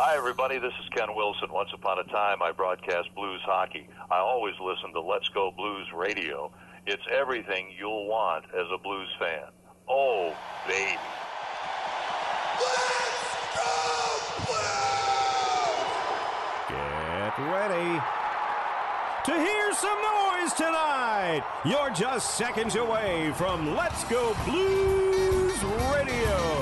Hi, everybody. This is Ken Wilson. Once upon a time, I broadcast blues hockey. I always listen to Let's Go Blues Radio. It's everything you'll want as a blues fan. Oh, baby. Let's go blues! Get ready to hear some noise tonight. You're just seconds away from Let's Go Blues Radio.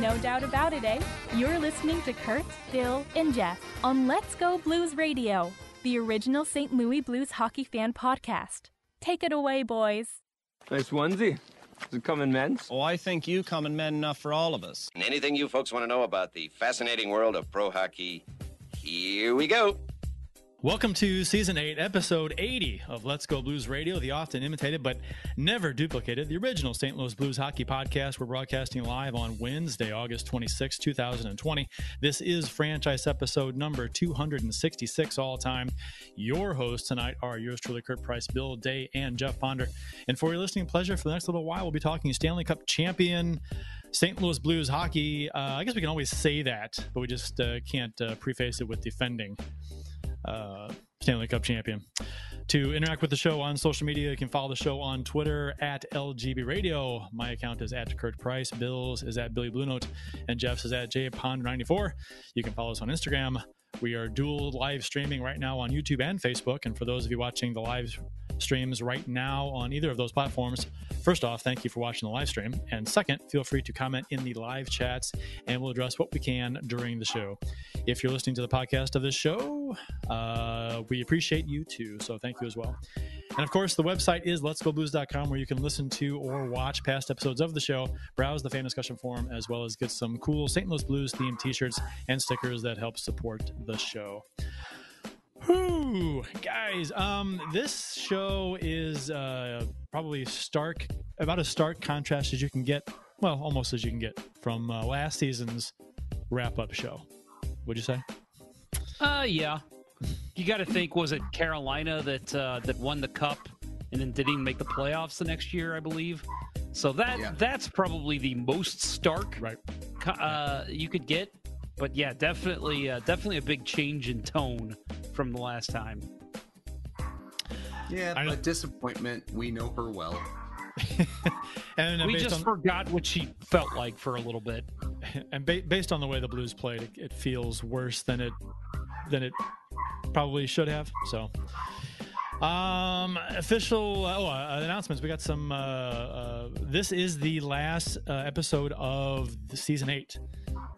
No doubt about it, eh? You're listening to Kurt, Bill, and Jeff on Let's Go Blues Radio, the original St. Louis Blues hockey fan podcast. Take it away, boys. Nice onesie. Is it coming men's? Oh, I think you come in men enough for all of us. Anything you folks want to know about the fascinating world of pro hockey, here we go. Welcome to season 8, episode 80 of Let's Go Blues Radio, the often imitated but never duplicated, the original St. Louis Blues hockey podcast. We're broadcasting live on Wednesday, August 26, 2020. This is franchise episode number 266 all time. Your hosts tonight are yours truly, Kurt Price, Bill Day, and Jeff Ponder. And for your listening pleasure, for the next little while, we'll be talking Stanley Cup champion. St. Louis Blues hockey. Uh, I guess we can always say that, but we just uh, can't uh, preface it with defending uh, Stanley Cup champion. To interact with the show on social media, you can follow the show on Twitter at LGB Radio. My account is at Kurt Price. Bill's is at Billy Blue Note, and Jeff's is at JPond94. You can follow us on Instagram. We are dual live streaming right now on YouTube and Facebook. And for those of you watching the live streams right now on either of those platforms, first off, thank you for watching the live stream. And second, feel free to comment in the live chats and we'll address what we can during the show. If you're listening to the podcast of this show, uh, we appreciate you too. So thank you as well. And of course, the website is letsgoblues.com where you can listen to or watch past episodes of the show, browse the fan discussion forum, as well as get some cool St. Louis Blues themed t shirts and stickers that help support the show. Whew, guys, um, this show is uh, probably stark, about as stark contrast as you can get. Well, almost as you can get from uh, last season's wrap up show. Would you say? Uh, yeah. You got to think, was it Carolina that uh, that won the cup and then didn't even make the playoffs the next year, I believe. So that Yeah. that's probably the most stark Right. uh, you could get. But yeah, definitely, uh, definitely a big change in tone from the last time. Yeah, I but disappointment. We know her well. and uh, we just on, forgot what she felt like for a little bit. and ba- based on the way the Blues played, it, it feels worse than it than it probably should have. So, um, official oh uh, announcements. We got some. Uh, uh, this is the last uh, episode of season eight.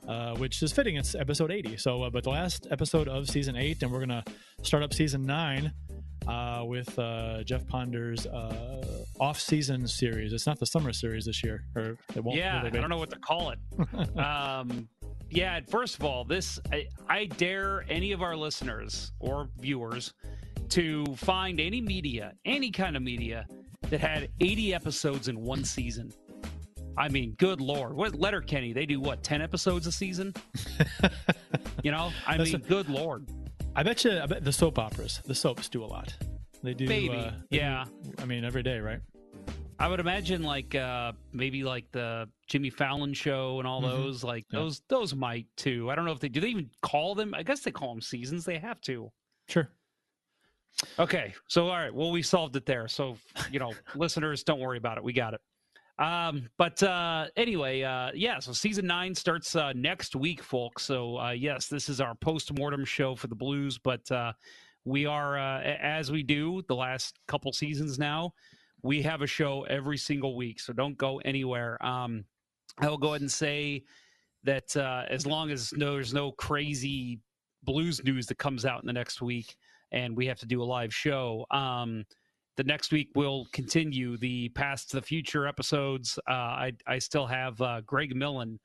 Uh, which is fitting. It's episode 80. So, uh, but the last episode of season eight, and we're gonna start up season nine uh, with uh, Jeff Ponder's uh, off-season series. It's not the summer series this year, or it won't. yeah, really I don't know what to call it. um, yeah, first of all, this I, I dare any of our listeners or viewers to find any media, any kind of media that had 80 episodes in one season. I mean, good lord, what Letterkenny? They do what 10 episodes a season? you know, I That's mean, a- good lord. I bet you. I bet the soap operas, the soaps do a lot. They do. Maybe, uh, they yeah. do- I mean, every day, right? I would imagine like uh maybe like the Jimmy Fallon show and all Mhm. those like Yeah. those those might too. I don't know if they do they even call them I guess they call them seasons. They have to. Sure. Okay. So all right, well we solved it there. So, you know, listeners don't worry about it. We got it. Um but uh anyway, uh yeah, so season 9 starts uh next week folks. So uh yes, this is our post-mortem show for the Blues, but uh we are uh, as we do the last couple seasons now we have a show every single week so don't go anywhere um i will go ahead and say that as long as no, there's no crazy blues news that comes out in the next week and we have to do a live show um the next week we'll continue the past to the future episodes uh i i still have uh greg millen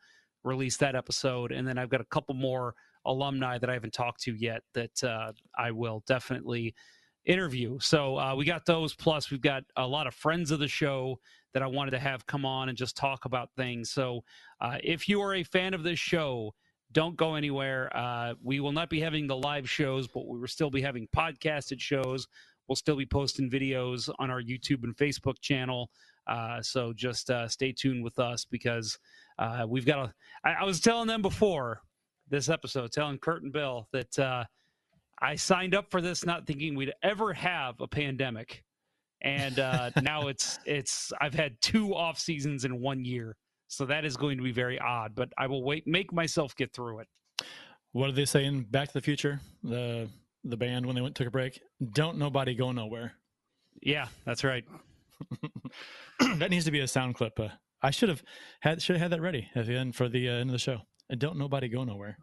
release that episode and then i've got a couple more alumni that i haven't talked to yet that uh i will definitely interview. So uh, we got those. Plus, we've got a lot of friends of the show that I wanted to have come on and just talk about things. So uh, if you are a fan of this show, don't go anywhere. Uh, we will not be having the live shows, but we will still be having podcasted shows. We'll still be posting videos on our YouTube and Facebook channel. Uh, so just uh, stay tuned with us because uh, we've got a. I, I was telling them before this episode, telling Kurt and Bill that uh, I signed up for this not thinking we'd ever have a pandemic, and uh, now it's it's. I've had two off seasons in one year, so that is going to be very odd. But I will wait, make myself get through it. What did they say in Back to the Future? The the band when they went took a break. Don't nobody go nowhere. Yeah, that's right. that needs to be a sound clip. Uh, I should have had should have had that ready at the end for the uh, end of the show. And don't nobody go nowhere.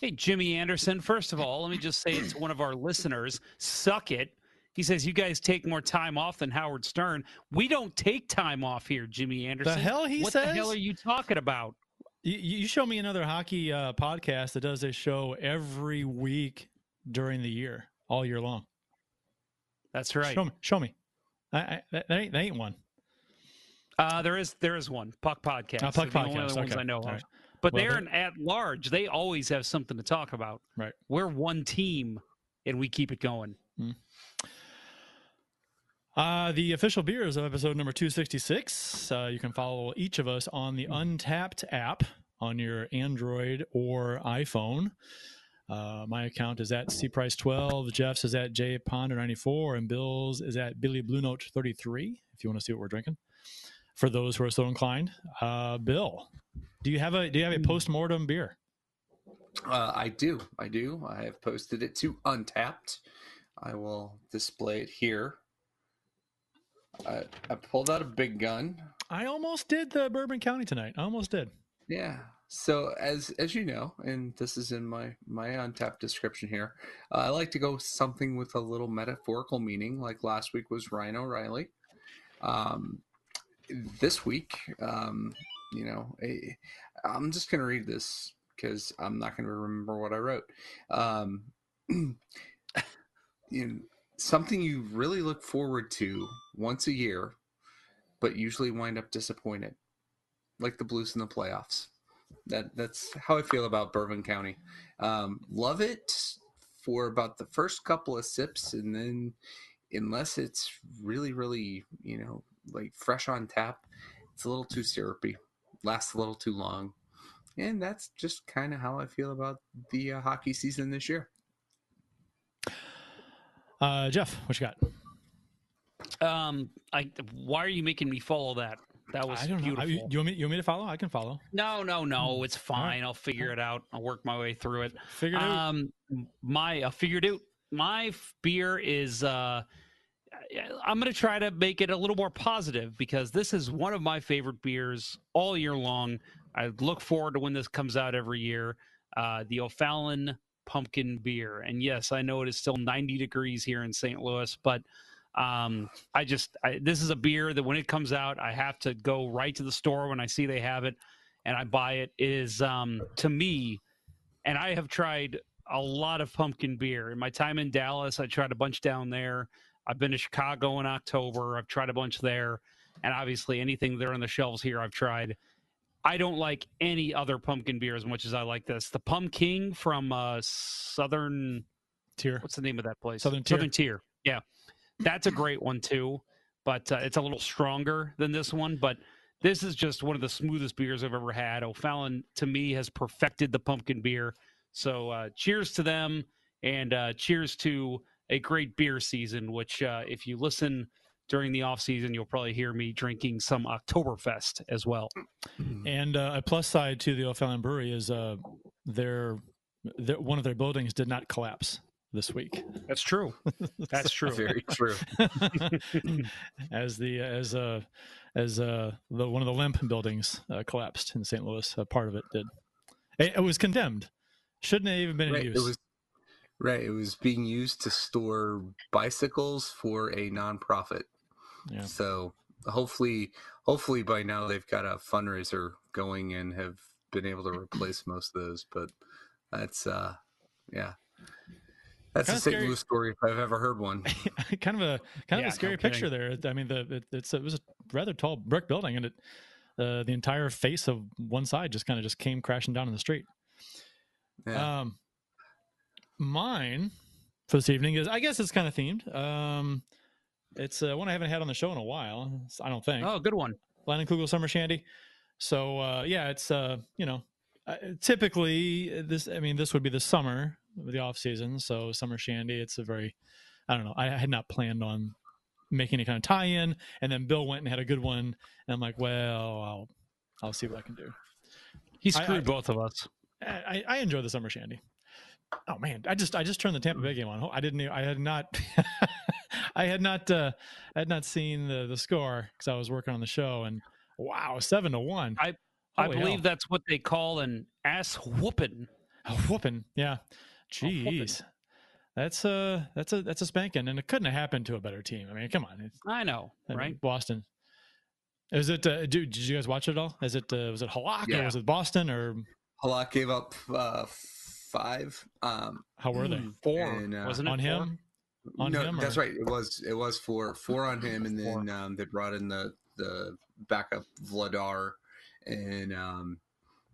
Hey, Jimmy Anderson. First of all, let me just say it's one of our listeners. Suck it. He says you guys take more time off than Howard Stern. We don't take time off here, Jimmy Anderson. The hell he what says? the hell are you talking about? You, you show me another hockey uh, podcast that does this show every week during the year, all year long. That's right. Show me. Show me. I, I, that, ain't that ain't one. Uh, there is there is one Puck podcast. Uh, Puck They're the only Podcast, ones okay. I know of. right. But Well, they're they- an at large. They always have something to talk about. Right. We're one team, and we keep it going. Uh, the official beers of episode number 266. Uh, you can follow each of us on the Untappd app on your Android or iPhone. Uh, my account is at cprice12. Jeff's is at jponder94. And Bill's is at Billy Blue Note 33 if you want to see what we're drinking. For those who are so inclined. Uh, Bill, do you have a do you have a post mortem beer? Uh, I do. I do. I have posted it to Untappd. I will display it here. I, I pulled out a big gun. I almost did the Bourbon County tonight. I almost did. Yeah. So as as you know, and this is in my my Untappd description here, uh, I like to go something with a little metaphorical meaning. Like last week was Ryan O'Reilly. Um, this week, um, you know, I, I'm just gonna read this because I'm not gonna remember what I wrote. Um, you know, something you really look forward to once a year, but usually wind up disappointed, like the Blues in the playoffs. That that's how I feel about Bourbon County. Um, love it for about the first couple of sips, and then unless it's really, really, you know, like fresh on tap, it's a little too syrupy, lasts a little too long, and that's just kind of how I feel about the uh, hockey season this year. Uh, Jeff, what you got? Um, I why are you making me follow that? That was I don't know. I- you, want me? You want me to follow? I can follow. No, no, no. It's All right. fine. I'll figure it out. I'll work my way through it. Figured it out. Um, my uh, figured out. My beer is. Uh, I'm going to try to make it a little more positive because this is one of my favorite beers all year long. I look forward to when this comes out every year. Uh, the O'Fallon Pumpkin Beer, and yes, I know it is still 90 degrees here in St. Louis, but um, I just I, this is a beer that when it comes out, I have to go right to the store when I see they have it, and I buy it. It is um, to me, and I have tried a lot of pumpkin beer in my time in Dallas. I tried a bunch down there. I've been to Chicago in October. I've tried a bunch there, and obviously anything there on the shelves here, I've tried. I don't like any other pumpkin beer as much as I like this. The Pumpkin from uh, Southern Tier. What's the name of that place? Southern Tier. Southern Tier. Yeah, that's a great one too, but uh, it's a little stronger than this one. But this is just one of the smoothest beers I've ever had. O'Fallon to me has perfected the pumpkin beer. So uh, cheers to them, and uh, cheers to a great beer season. Which, uh, if you listen during the off season, you'll probably hear me drinking some Oktoberfest as well. And uh, a plus side to the O'Fallon Brewery is uh, their, their one of their buildings did not collapse this week. That's true. That's true. Very true. as the as uh as uh the one of the Lemp buildings uh, collapsed in St. Louis, a part of it did. It, it was condemned. Shouldn't have even been Right, in it was right. It was being used to store bicycles for a nonprofit. Yeah. So hopefully, hopefully by now they've got a fundraiser going and have been able to replace most of those. But that's uh, yeah. That's Kinda a St. scary. Louis story if I've ever heard one. kind of a kind Yeah, of a scary no kidding. picture there. I mean, the it, it's it was a rather tall brick building, and it uh, the entire face of one side just kind of just came crashing down in the street. Yeah. Um, mine for this evening is, I guess it's kind of themed. Um, it's uh, one I haven't had on the show in a while. I don't think. Oh, good one. Leinenkugel Summer Shandy. So uh, yeah, it's uh, you know, uh, typically this. I mean, this would be the summer, the off season. So summer shandy. It's a very, I don't know. I had not planned on making any kind of tie-in, and then Bill went and had a good one, and I'm like, well, I'll I'll see what I can do. He screwed I- both of us. I, I enjoy the summer shandy. Oh man, I just I just turned the Tampa Bay game on. I didn't. I had not. I had not. Uh, I had not seen the the score because I was working on the show, and wow, seven to one. I I believe hell. that's what they call an ass whooping. A whooping, yeah. whooping. Jeez, that's a that's a that's a spanking, and it couldn't have happened to a better team. I mean, come on, it's, I know, I mean, right? Boston. Is it? Uh, do, did you guys watch it all? Is it? Uh, was it Halak or was it Boston or Halak gave up uh, five. Um, how were they Mm, Four, And, uh, wasn't it? on four? him? On no, him, that's right. It was it was four four on him, and then um, they brought in the the backup Vladar, and um,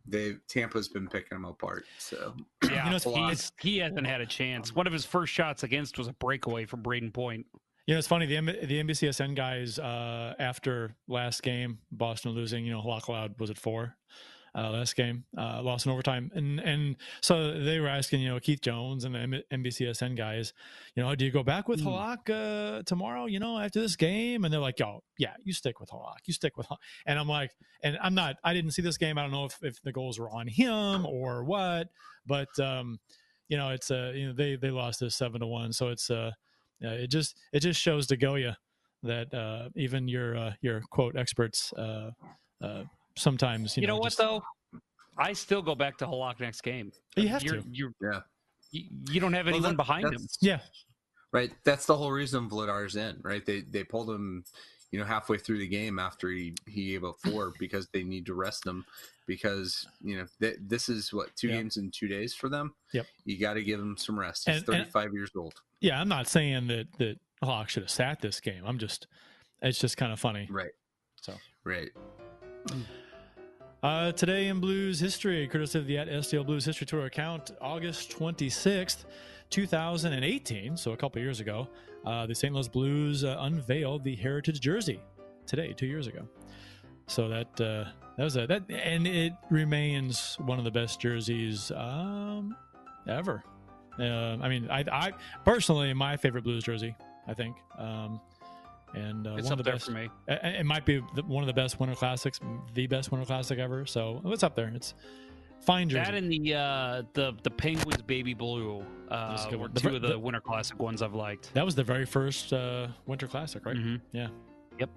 they Tampa's been picking him apart. So Yeah, You know, it's- he's, he hasn't had a chance. One of his first shots against was a breakaway from Brayden Point. You know, it's funny. The M- the NBCSN guys uh, after last game, Boston losing. You know, Halak allowed was it four uh, last game, uh, lost in overtime, and and so they were asking, you know, Keith Jones and the M- NBCSN guys, you know, do you go back with Halak uh, tomorrow? You know, after this game, and they're like, yo, yeah, you stick with Halak, you stick with, Halak. and I'm like, and I'm not, I didn't see this game. I don't know if if the goals were on him or what, but um, you know, it's uh, you know, they they lost this seven to one, so it's uh. Uh, it just it just shows to Goya that uh, even your uh, your quote experts uh, uh, sometimes you, You, know, what just- though? I still go back to Halak next game. You have you're, to. You're, yeah, you, you don't have Well, anyone that- behind him. Yeah, right. That's the whole reason Vladar's in. Right. They they pulled him, you know, halfway through the game after he he gave up four because they need to rest him because you know th- this is what two Yeah. games in two days for them. Yep. You got to give him some rest. He's And- and- 35 years old. yeah. I'm not saying that that Hawk should have sat this game. I'm just it's just kind of funny. Right. So Right. uh, today in Blues history, courtesy of the at STL Blues History Tour account, August 26th, 2018. So a couple years ago, uh, the St. Louis Blues uh, unveiled the Heritage jersey today, two years ago. So that uh, that was a that, and it remains one of the best jerseys um, ever. Uh, I mean, I, I personally my favorite Blues jersey. I think, um, and uh, It's one up of the there best. for me. It, might be the, one of the best Winter Classics, the best Winter Classic ever. So it's up there. It's fine jersey. That and the uh, the the Penguins baby blue uh, were. The two of the, the- Winter Classic ones I've liked. that was the very first uh, Winter Classic, right? Mhm. Yeah. Yep.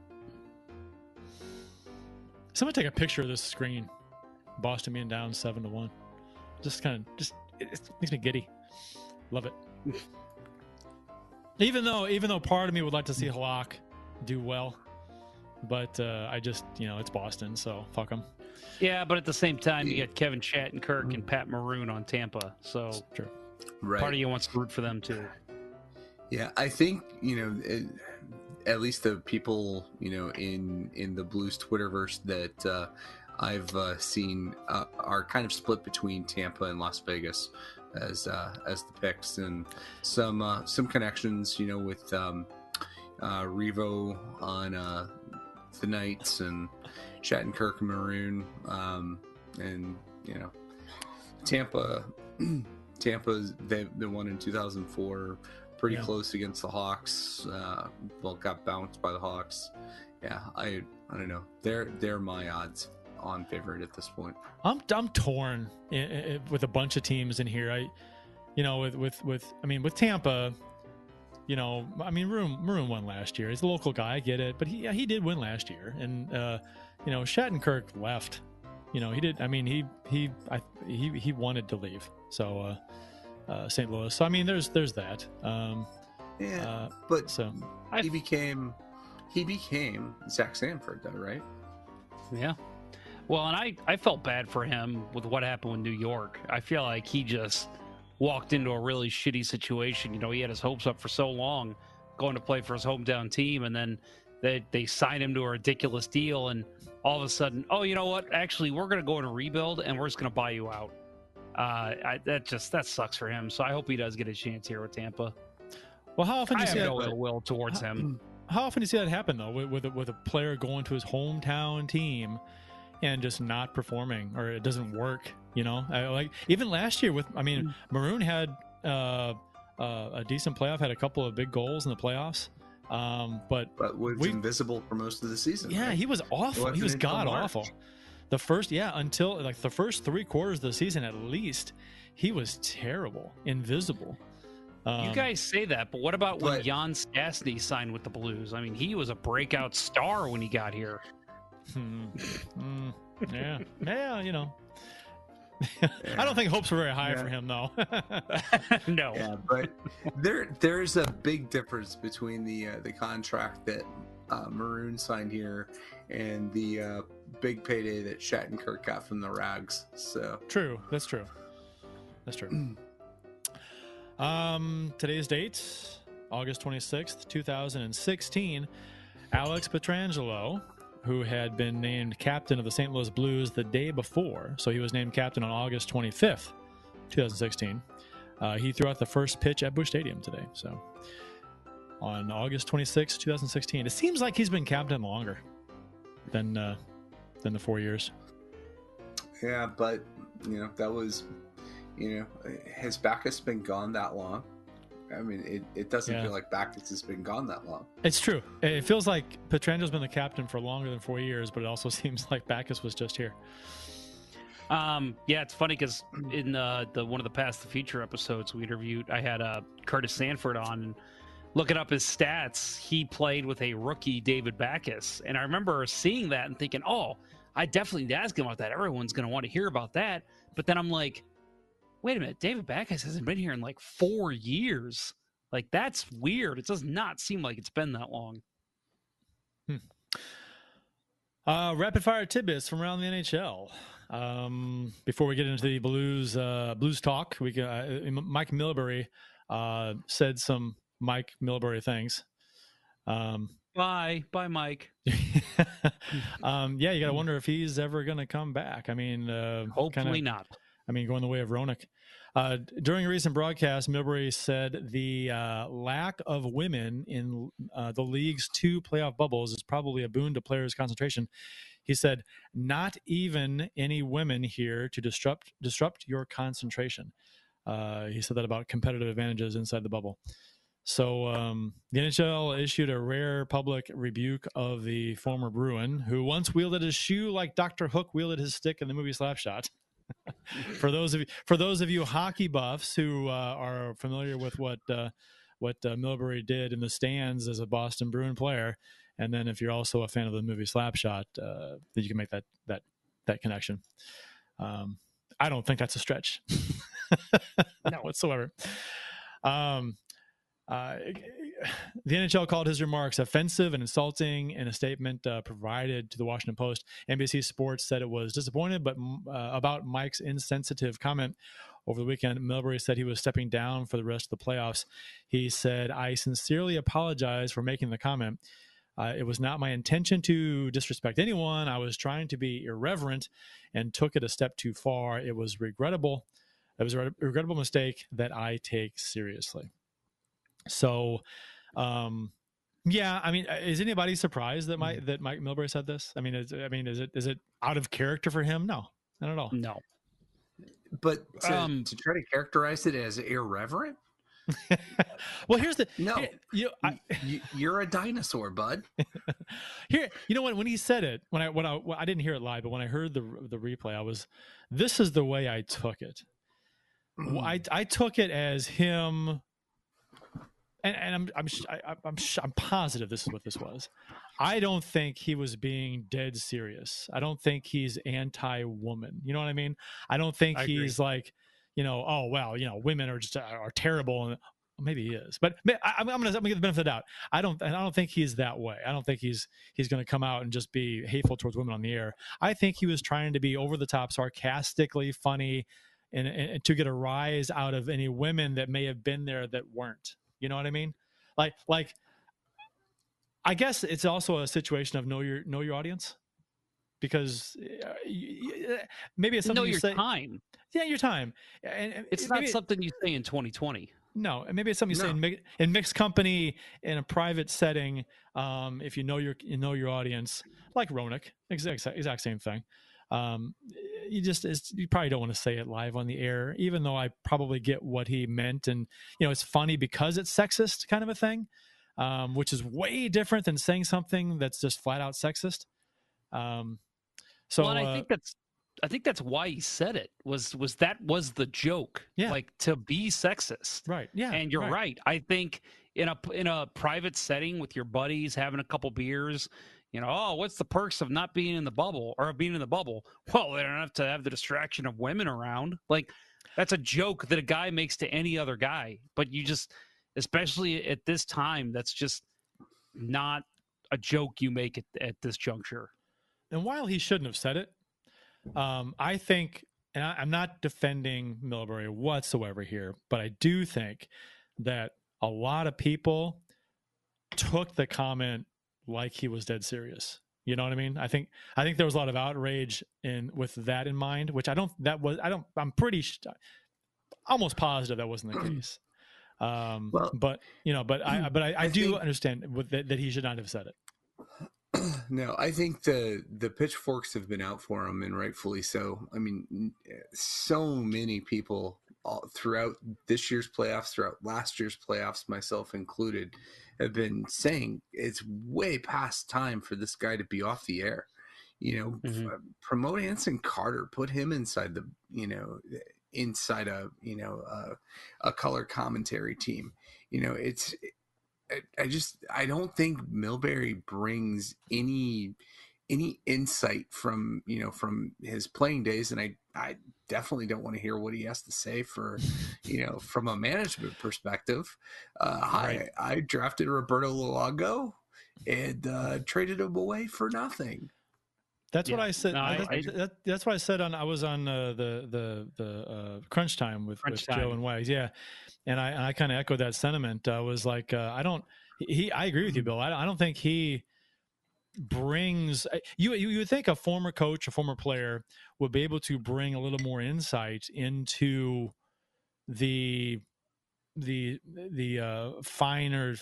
Someone take a picture of this screen. Boston being down seven to one. Just kind of just it, it makes me giddy. Love it. even though even though part of me would like to see Halak do well, but uh, I just you know it's Boston, so fuck them. Yeah, but at the same time, you got Kevin Shattenkirk and Kirk and Pat Maroon on Tampa, so True. Right. part of you wants to root for them too. Yeah, I think you know, it, at least the people you know in in the Blues Twitterverse that uh, I've uh, seen uh, are kind of split between Tampa and Las Vegas as uh, as the picks, and some uh, some connections, you know, with um, uh, Revo on uh, the Knights and Shattenkirk and Maroon, um, and you know, Tampa. Tampa, they they won in 2004 pretty Yeah. close against the Hawks. Uh, well, got bounced by the Hawks. Yeah, I I don't know. They're they're my odds on favorite at this point. I'm I'm torn i- i- with a bunch of teams in here. I, you know, with with with I mean with Tampa, you know, I mean Maroon Maroon won last year. He's a local guy, I get it, but he yeah, he did win last year, and uh, you know Shattenkirk left. You know he did. I mean he he I he he wanted to leave. So uh, uh, St. Louis. So I mean there's there's that. Um, Yeah, uh, but so I- he became he became Zach Sanford, though, right? Yeah. Well, and I, I felt bad for him with what happened with New York. I feel like he just walked into a really shitty situation. You know, he had his hopes up for so long going to play for his hometown team, and then they they signed him to a ridiculous deal, and all of a sudden, oh, you know what? Actually, we're going to go in a rebuild, and we're just going to buy you out. Uh, I, that just that sucks for him. So I hope he does get a chance here with Tampa. Well, how often do I you have see that? no ill will towards him. How often do you see that happen though, with with a, with a player going to his hometown team and just not performing, or it doesn't work? You know, I, like even last year with, I mean, Maroon had uh, uh, a decent playoff, had a couple of big goals in the playoffs, um, but but was we- invisible for most of the season. yeah, right? he was awful. wasn't He was god awful. The first, yeah, until like the first three quarters of the season at least, he was terrible, invisible. Um, you guys say that, but what about when but- Jan Stastny signed with the Blues? I mean, he was a breakout star when he got here. Hmm. Mm, yeah, yeah, you know. I don't think hopes were very high Yeah. for him, though. no. Yeah, but there there's a big difference between the uh, the contract that uh, Maroon signed here and the uh, big payday that Shattenkirk got from the Rags. So true, that's true. That's true. um, today's date, August twenty sixth, two thousand and sixteen. Alex Pietrangelo, who had been named captain of the St. Louis Blues the day before, so he was named captain on August twenty fifth, two thousand sixteen. Uh, he threw out the first pitch at Busch Stadium today. So on August twenty sixth, two thousand sixteen, It seems like he's been captain longer than uh, than the four years. yeah, but you know that was you know has been gone that long? I mean, it, it doesn't Yeah. feel like Backes has been gone that long. It's true. It feels like Pietrangelo's been the captain for longer than four years, but it also seems like Backes was just here. Um, yeah, it's funny because in uh, the one of the past the future episodes we interviewed, I had uh, Curtis Sanford on. And looking up his stats, he played with a rookie David Backes, and I remember seeing that and thinking, "Oh, I definitely need to ask him about that. Everyone's going to want to hear about that." But then I'm like, "Wait a minute, David Backes hasn't been here in like four years. Like that's weird. It does not seem like it's been that long." Uh, rapid fire tidbits from around the NHL. Um, before we get into the Blues uh, Blues talk, we can, uh, Mike Milbury uh, said some Mike Milbury things. Um, Bye, bye, Mike. um, yeah, you got to wonder if he's ever going to come back. I mean, uh, Hopefully kinda- not. I mean, going the way of Roenick. Uh, during a recent broadcast, Milbury said the uh, lack of women in uh, the league's two playoff bubbles is probably a boon to players' concentration. He said, "Not even any women here to disrupt disrupt your concentration." Uh, he said that about competitive advantages inside the bubble. So um, the NHL issued a rare public rebuke of the former Bruin, who once wielded his shoe like Doctor Hook wielded his stick in the movie Slapshot. for those of you, for those of you hockey buffs who uh, are familiar with what uh, what uh, Milbury did in the stands as a Boston Bruin player, and then if you're also a fan of the movie Slapshot, uh, that you can make that that that connection. Um, I don't think that's a stretch, no whatsoever. Um, uh, the NHL called his remarks offensive and insulting in a statement uh, provided to the Washington Post. NBC Sports said it was disappointed, but uh, about Mike's insensitive comment over the weekend, Milbury said he was stepping down for the rest of the playoffs. He said, "I sincerely apologize for making the comment." Uh, it was not my intention to disrespect anyone. I was trying to be irreverent and took it a step too far. It was regrettable. It was a regrettable mistake that I take seriously. So, um, yeah, I mean, uh, is anybody surprised that Mike that Mike Milbury said this? I mean, is, I mean, is it is it out of character for him? No, not at all. No. But to, Um, to try to characterize it as irreverent, well, here's the no, here, you, I, you, you're a dinosaur, bud. here, you know what? When he said it, when I when I well, I didn't hear it live, but when I heard the the replay, I was, this is the way I took it. Well, I I took it as him, and, and I'm I'm I, I'm I'm positive this is what this was. I don't think he was being dead serious. I don't think he's anti-woman. You know what I mean? I don't think I agree. he's like, you know, oh well, you know, women are just are terrible, and maybe he is, but I, I'm gonna I'm gonna give the benefit of the doubt. I don't I don't think he's that way. I don't think he's he's gonna come out and just be hateful towards women on the air. I think he was trying to be over the top, sarcastically funny, and, and to get a rise out of any women that may have been there that weren't. You know what I mean? Like like I guess it's also a situation of know your know your audience because uh, y- maybe it's something know you your say. time. Yeah, your time. And, It's not something you say in 2020. no, and maybe it's something you say in, in mixed company in a private setting. Um, if you know your you know your audience, like Roenick, exact exact same thing. Um, you just it's, you probably don't want to say it live on the air, even though I probably get what he meant, and you know it's funny because it's sexist kind of a thing, um, which is way different than saying something that's just flat out sexist. Um, so well, and I uh, think that's I think that's why he said it was was that was the joke. Yeah. Like to be sexist. right, yeah, and you're right. I think in a in a private setting with your buddies, having a couple beers, you know, oh, what's the perks of not being in the bubble or of being in the bubble? Well, they don't have to have the distraction of women around. Like that's a joke that a guy makes to any other guy, but you just, especially at this time, that's just not a joke you make at, at this juncture. And while he shouldn't have said it, um, I think, and I, I'm not defending Milbury whatsoever here, but I do think that a lot of people took the comment like he was dead serious. You know what I mean? I think I think there was a lot of outrage in with that in mind, which I don't. That was I don't. I'm pretty sh- almost positive that wasn't the case. Um, Well- but you know, but I but I, I, I do think- understand with that, that he should not have said it. No, I think the the pitchforks have been out for him, and rightfully so. I mean, so many people all, throughout this year's playoffs, throughout last year's playoffs, myself included, have been saying it's way past time for this guy to be off the air. You know, Mhm. f- promote Anson Carter, put him inside the you know inside a you know a, a color commentary team. You know, it's I, I just I don't think Milbury brings any any insight from you know from his playing days, and I I definitely don't want to hear what he has to say for you know from a management perspective. Uh, Right. I I drafted Roberto Luongo and uh, traded him away for nothing. That's what I said. No, I- that's, I- that, that's what I said on. I was on uh, the the the uh, crunch time with, Crunch with Time. Joe and Wags. Yeah, and I and I kind of echoed that sentiment. I was like, uh, I don't. He, I agree with you, Bill. I, I don't think he brings you. You you would think a former coach, a former player, would be able to bring a little more insight into the the the uh, finer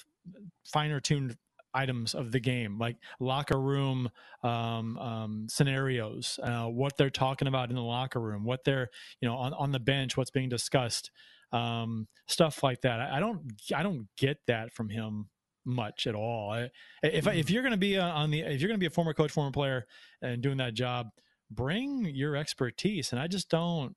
finer tuned items of the game, like locker room um, um, scenarios, uh, what they're talking about in the locker room, what they're you know on, on the bench, what's being discussed, um, stuff like that. I, I don't I don't get that from him much at all. If I, if you're going to be uh, on the if you're going to be a former coach, former player, and doing that job, bring your expertise. And I just don't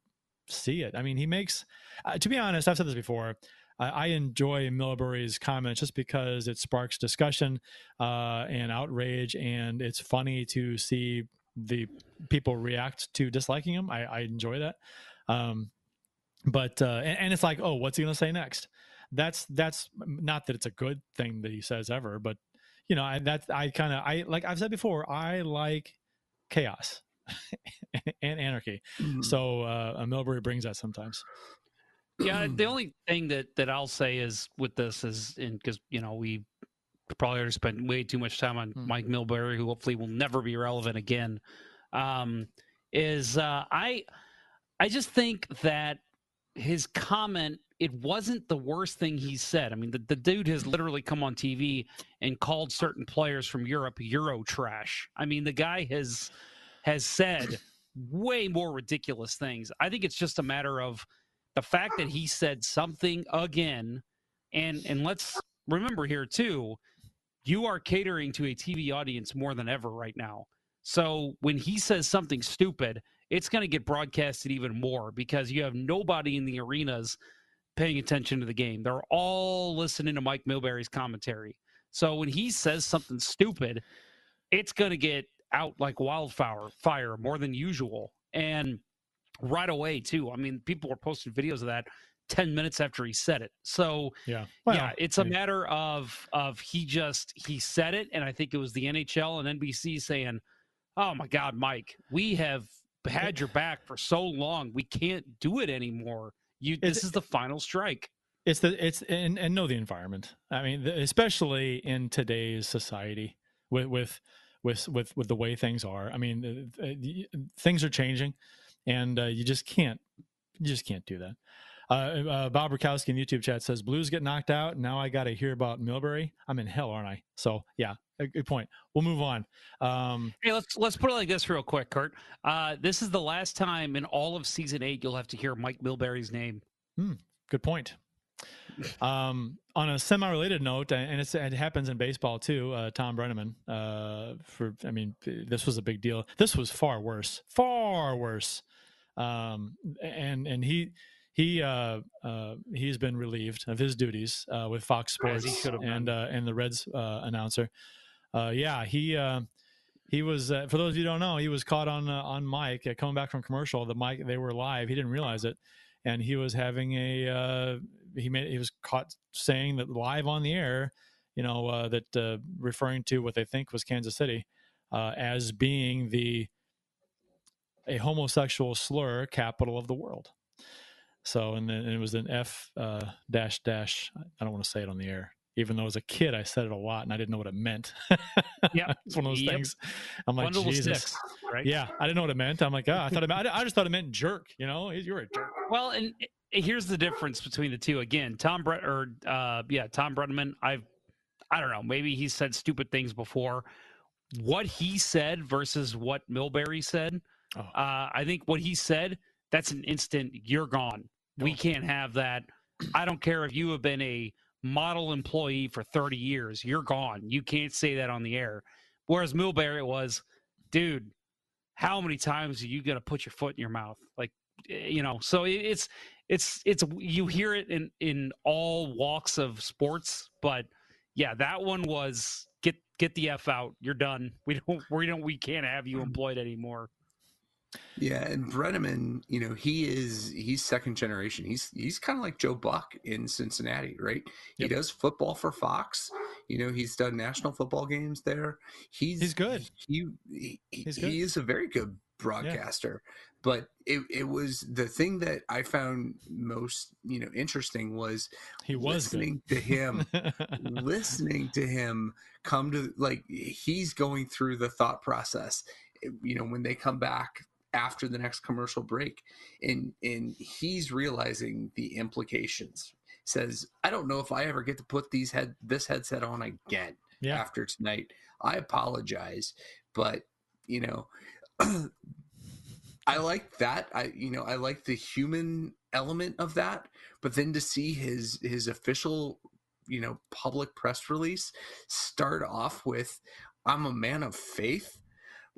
see it. I mean, he makes. Uh, to be honest, I've said this before. I, I enjoy Milbury's comments just because it sparks discussion uh, and outrage, and it's funny to see the people react to disliking him. I, I enjoy that. Um, but uh, and, and it's like, oh, what's he going to say next? That's that's not that it's a good thing that he says ever, but you know, I, that's I kind of I like I've said before, I like chaos and anarchy. So uh, Milbury brings that sometimes. Yeah, the only thing that that I'll say is with this is in because you know we probably already spent way too much time on Hmm. Mike Milbury, who hopefully will never be relevant again. Um, is uh, I I just think that his comment it wasn't the worst thing he said. I mean, the, the dude has literally come on TV and called certain players from Europe Euro trash. I mean, the guy has has said way more ridiculous things. I think it's just a matter of the fact that he said something again and and let's remember here too you are catering to a TV audience more than ever right now. So when he says something stupid, it's going to get broadcasted even more because you have nobody in the arenas paying attention to the game. They're all listening to Mike Milbury's commentary. So when he says something stupid, it's going to get out like wildfire fire more than usual. And right away too. I mean, people were posting videos of that 10 minutes after he said it. So Yeah. yeah, it's a matter of of he just he said it, and I think it was the NHL and NBC saying, "Oh my God, Mike, we have had your back for so long. We can't do it anymore. You, It's- this is the final strike. It's the it's and, and know the environment. I mean, the, especially in today's society with with with with with the way things are. I mean, uh, things are changing, and uh, you just can't you just can't do that. Uh, uh, Bob Rakowski in YouTube chat says Blues get knocked out. Now I got to hear about Milbury. I'm in hell, aren't I? So yeah, a good point. We'll move on. Um, Hey, let's let's put it like this real quick, Kurt. Uh, this is the last time in all of season eight you'll have to hear Mike Milbury's name. Good point. Um, on a semi-related note, and it's, it happens in baseball too. Uh, Tom Brennaman, uh, for I mean, this was a big deal. This was far worse, far worse. Um, and and he he uh, uh, he's been relieved of his duties uh, with Fox Sports and uh, and the Reds uh, announcer. Uh, yeah, he. Uh, he was uh, for those of you who don't know he was caught on uh, on mic uh, coming back from commercial the mic they were live he didn't realize it and he was having a uh, he made he was caught saying that live on the air you know that referring to what they think was Kansas City as being the a homosexual slur capital of the world so and then and it was an F uh, dash dash I don't want to say it on the air even though as a kid I said it a lot and I didn't know what it meant Yeah, it's one of those Yep. things I'm like Bundle Jesus sticks, right? yeah, I didn't know what it meant. I'm like, oh, I thought it meant, I, just thought it meant jerk. You know, you're a jerk. Well, and here's the difference between the two. Again, Tom Brett or uh, yeah, Tom Brennaman. I've I don't know. Maybe he said stupid things before. What he said versus what Milbury said. Oh. Uh, I think what he said. That's an instant. You're gone. We Oh. can't have that. I don't care if you have been a model employee for 30 years. You're gone. You can't say that on the air. Whereas Milbury was, dude, how many times are you to put your foot in your mouth? Like, eh, you know, so it's, it's, it's, you hear it in, in all walks of sports, but yeah, that one was get, get the F out. You're done. We don't, we don't, we can't have you employed anymore. Yeah, and Brennaman, you know, he is he's second generation. He's he's kind of like Joe Buck in Cincinnati, right? He does football for Fox. You know, he's done national football games there. He's He's good. He he, He's he is a very good broadcaster. But it it was the thing that I found most, you know, interesting was He was good. listening to him listening to him come to like he's going through the thought process you know when they come back after the next commercial break and and he's realizing the implications says i don't know if i ever get to put these head this headset on again Yeah. after tonight i apologize but you know I like that. I you know I like the human element of that, but then to see his his official you know public press release start off with "I'm a man of faith,"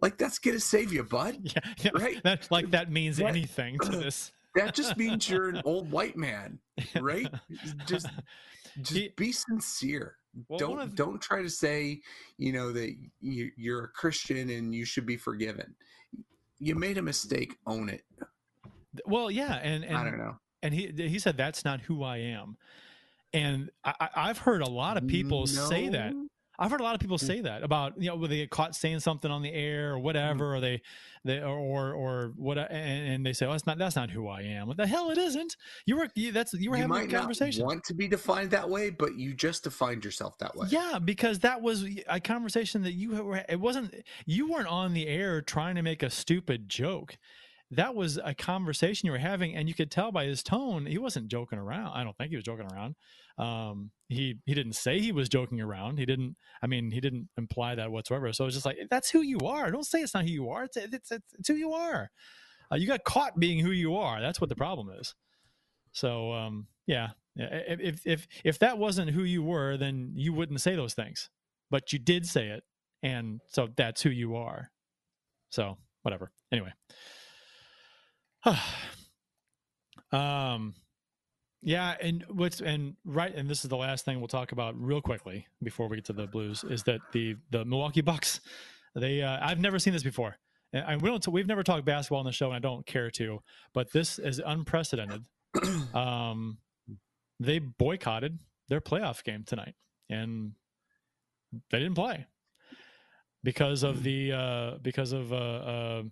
like that's gonna save you, bud. yeah, yeah. Right. That like that means That- anything to this. That just means you're an old white man, right? Just just He- be sincere. Well, don't of- don't try to say you know that you, you're a Christian and you should be forgiven. You made a mistake. Own it. Well, yeah, and and I don't know. and he he said that's not who I am, and I, I- I've heard a lot of people say that. I've heard a lot of people hmm. say that about you know when they get caught saying something on the air or whatever, mm-hmm. or they they or or, what, and, and they say, "Oh, that's not that's not who I am." What the hell? It isn't. You were you, that's you were you having a conversation. want to be defined that way, but you just defined yourself that way. Yeah, because that was a conversation that you were. It wasn't. You weren't on the air trying to make a stupid joke. That was a conversation you were having, and you could tell by his tone he wasn't joking around. I don't think he was joking around. Um, he he didn't say he was joking around. He didn't. I mean, he didn't imply that whatsoever. So it's just like that's who you are. Don't say it's not who you are. It's it's it's, it's who you are. Uh, you got caught being who you are. That's what the problem is. So um, yeah, if if if that wasn't who you were, then you wouldn't say those things. But you did say it, and so that's who you are. So whatever. Anyway. um yeah and what's and right and this is the last thing we'll talk about real quickly before we get to the blues is that the the milwaukee bucks they uh, i've never seen this before. I, we don't we've never talked basketball on the show and i don't care to but this is unprecedented. Um they boycotted their playoff game tonight and they didn't play because of the uh because of uh,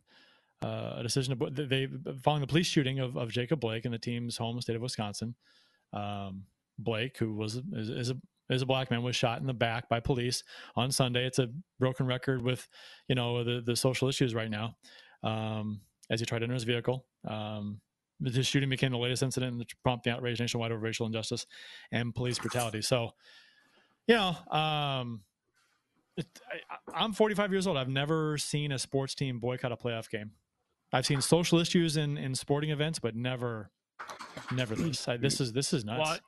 uh a decision to they following the police shooting of, of Jacob Blake in the team's home state of Wisconsin. Um, Blake, who was is, is a is a black man, was shot in the back by police on Sunday. It's a broken record with you know the the social issues right now. Um, as he tried to enter his vehicle. Um, this shooting became the latest incident that prompted the outrage nationwide over racial injustice and police brutality. So, you know, um, it, I, I'm 45 years old. I've never seen a sports team boycott a playoff game. I've seen social issues in, in sporting events, but never, never this. I, this is this is nuts. Well,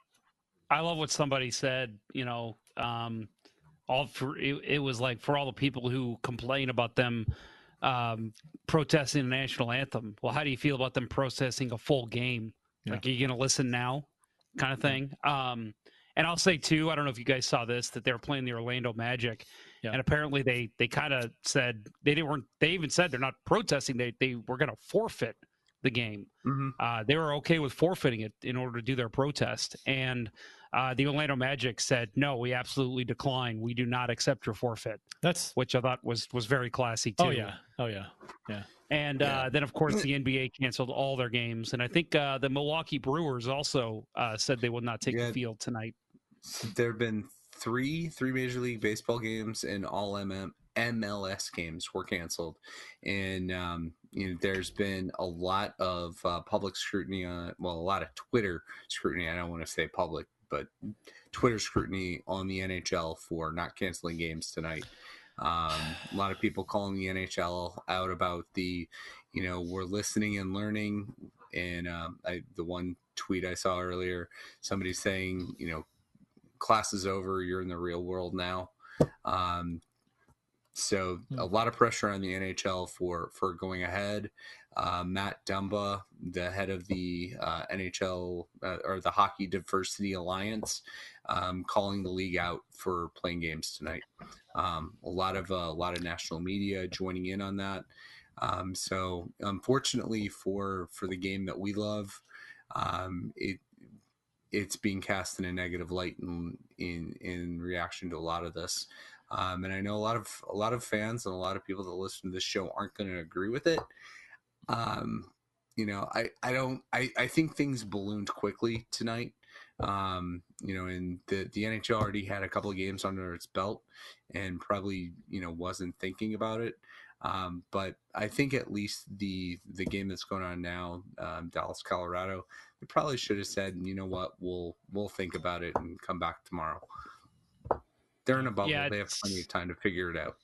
I love what somebody said. You know, um, all for it, it was like for all the people who complain about them um, protesting the national anthem. Well, how do you feel about them protesting a full game? Yeah. Like, are you going to listen now, kind of thing? Um, and I'll say too, I don't know if you guys saw this that they were playing the Orlando Magic, Yeah. and apparently they they kind of said they didn't weren't they even said they're not protesting. They they were going to forfeit the game. Mhm. Uh, they were okay with forfeiting it in order to do their protest, and uh, the Orlando Magic said, "No, we absolutely decline. We do not accept your forfeit." That's which I thought was was very classy too. oh yeah, oh yeah, yeah. And uh, then, of course, the NBA canceled all their games, and I think uh, the Milwaukee Brewers also uh, said they will not take Yeah. the field tonight. there have been three three major league baseball games and all MM, MLS games were canceled, and um, you know there's been a lot of uh, public scrutiny on well a lot of Twitter scrutiny. I don't want to say public, but Twitter scrutiny on the NHL for not canceling games tonight. Um, a lot of people calling the NHL out about the, you know, we're listening and learning. And um, I, the one tweet I saw earlier, somebody saying, you know, class is over, you're in the real world now. Um, so a lot of pressure on the NHL for for going ahead. Uh, Matt Dumba, the head of the uh, NHL uh, or the Hockey Diversity Alliance, um, calling the league out for playing games tonight. Um, a lot of uh, a lot of national media joining in on that. Um, so unfortunately for for the game that we love, um, it it's being cast in a negative light in in, in reaction to a lot of this. Um, and I know a lot of a lot of fans and a lot of people that listen to this show aren't going to agree with it. Um, you know, I, I don't I, I think things ballooned quickly tonight. Um, you know, and the the NHL already had a couple of games under its belt and probably you know wasn't thinking about it. Um, but I think at least the the game that's going on now, um, Dallas, Colorado, they probably should have said, you know what, we'll we'll think about it and come back tomorrow. They're in a bubble; Yeah, they have plenty of time to figure it out.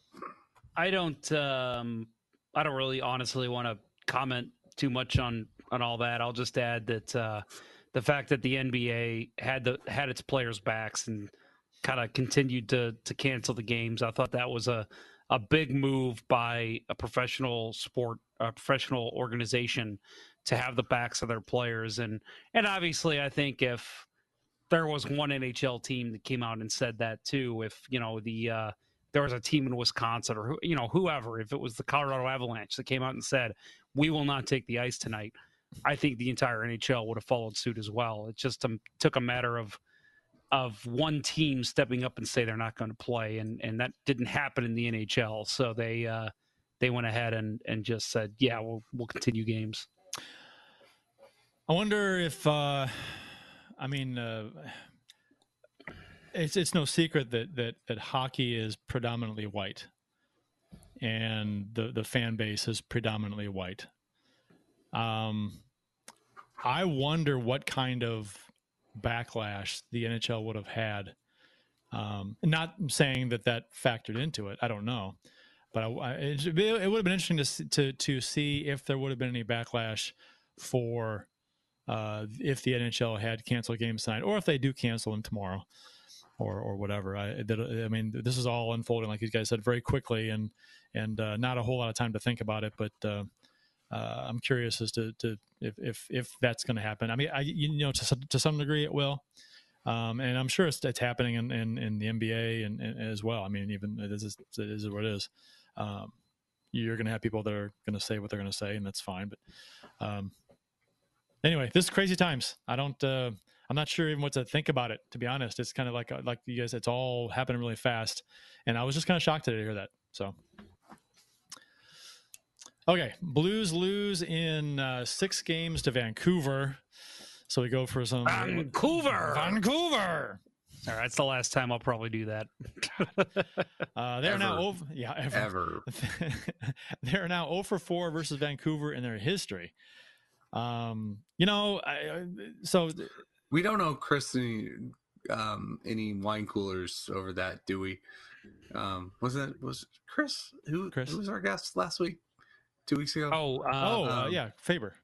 I don't. Um, I don't really, honestly, want to comment too much on on all that. I'll just add that uh, the fact that the NBA had the had its players' backs and kind of continued to to cancel the games, I thought that was a a big move by a professional sport, a professional organization to have the backs of their players, and and obviously, I think if there was one NHL team that came out and said that too, if you know the uh, there was a team in Wisconsin or you know whoever, if it was the Colorado Avalanche that came out and said we will not take the ice tonight, I think the entire NHL would have followed suit as well. It just um, took a matter of of one team stepping up and say they're not going to play, and and that didn't happen in the NHL. So they uh, they went ahead and and just said, yeah, we'll we'll continue games. I wonder if, uh, I mean, uh, it's it's no secret that that that hockey is predominantly white, and the the fan base is predominantly white. Um, I wonder what kind of backlash the NHL would have had. Um, not saying that that factored into it. I don't know, but I, I, it, it would have been interesting to to to see if there would have been any backlash for uh, if the NHL had canceled games tonight, or if they do cancel them tomorrow, or or whatever. I that, I mean, this is all unfolding, like you guys said, very quickly, and and uh, not a whole lot of time to think about it. But uh, uh, I'm curious as to, to if if if that's going to happen. I mean, I you know to to some degree it will. Um, and I'm sure it's, it's happening in, in, in the NBA and, and as well. I mean, even it is, it is what it is. Um, you're going to have people that are going to say what they're going to say, and that's fine. But um, anyway, this is crazy times. I don't. Uh, I'm not sure even what to think about it. To be honest, it's kind of like like you guys. It's all happening really fast, and I was just kind of shocked to hear that. So, Okay, Blues lose in uh, six games to Vancouver. So we go for some Vancouver. Vancouver. All right, that's the last time I'll probably do that. Uh, they're now over. Yeah, ever. Ever. they're now 0 for 4 versus Vancouver in their history. Um, you know, I, I- so We don't know Chris any, um, any wine coolers over that, do we? Um, was that was Chris who Chris? who was our guest last week, two weeks ago? oh, uh, oh uh, um, yeah, Faber.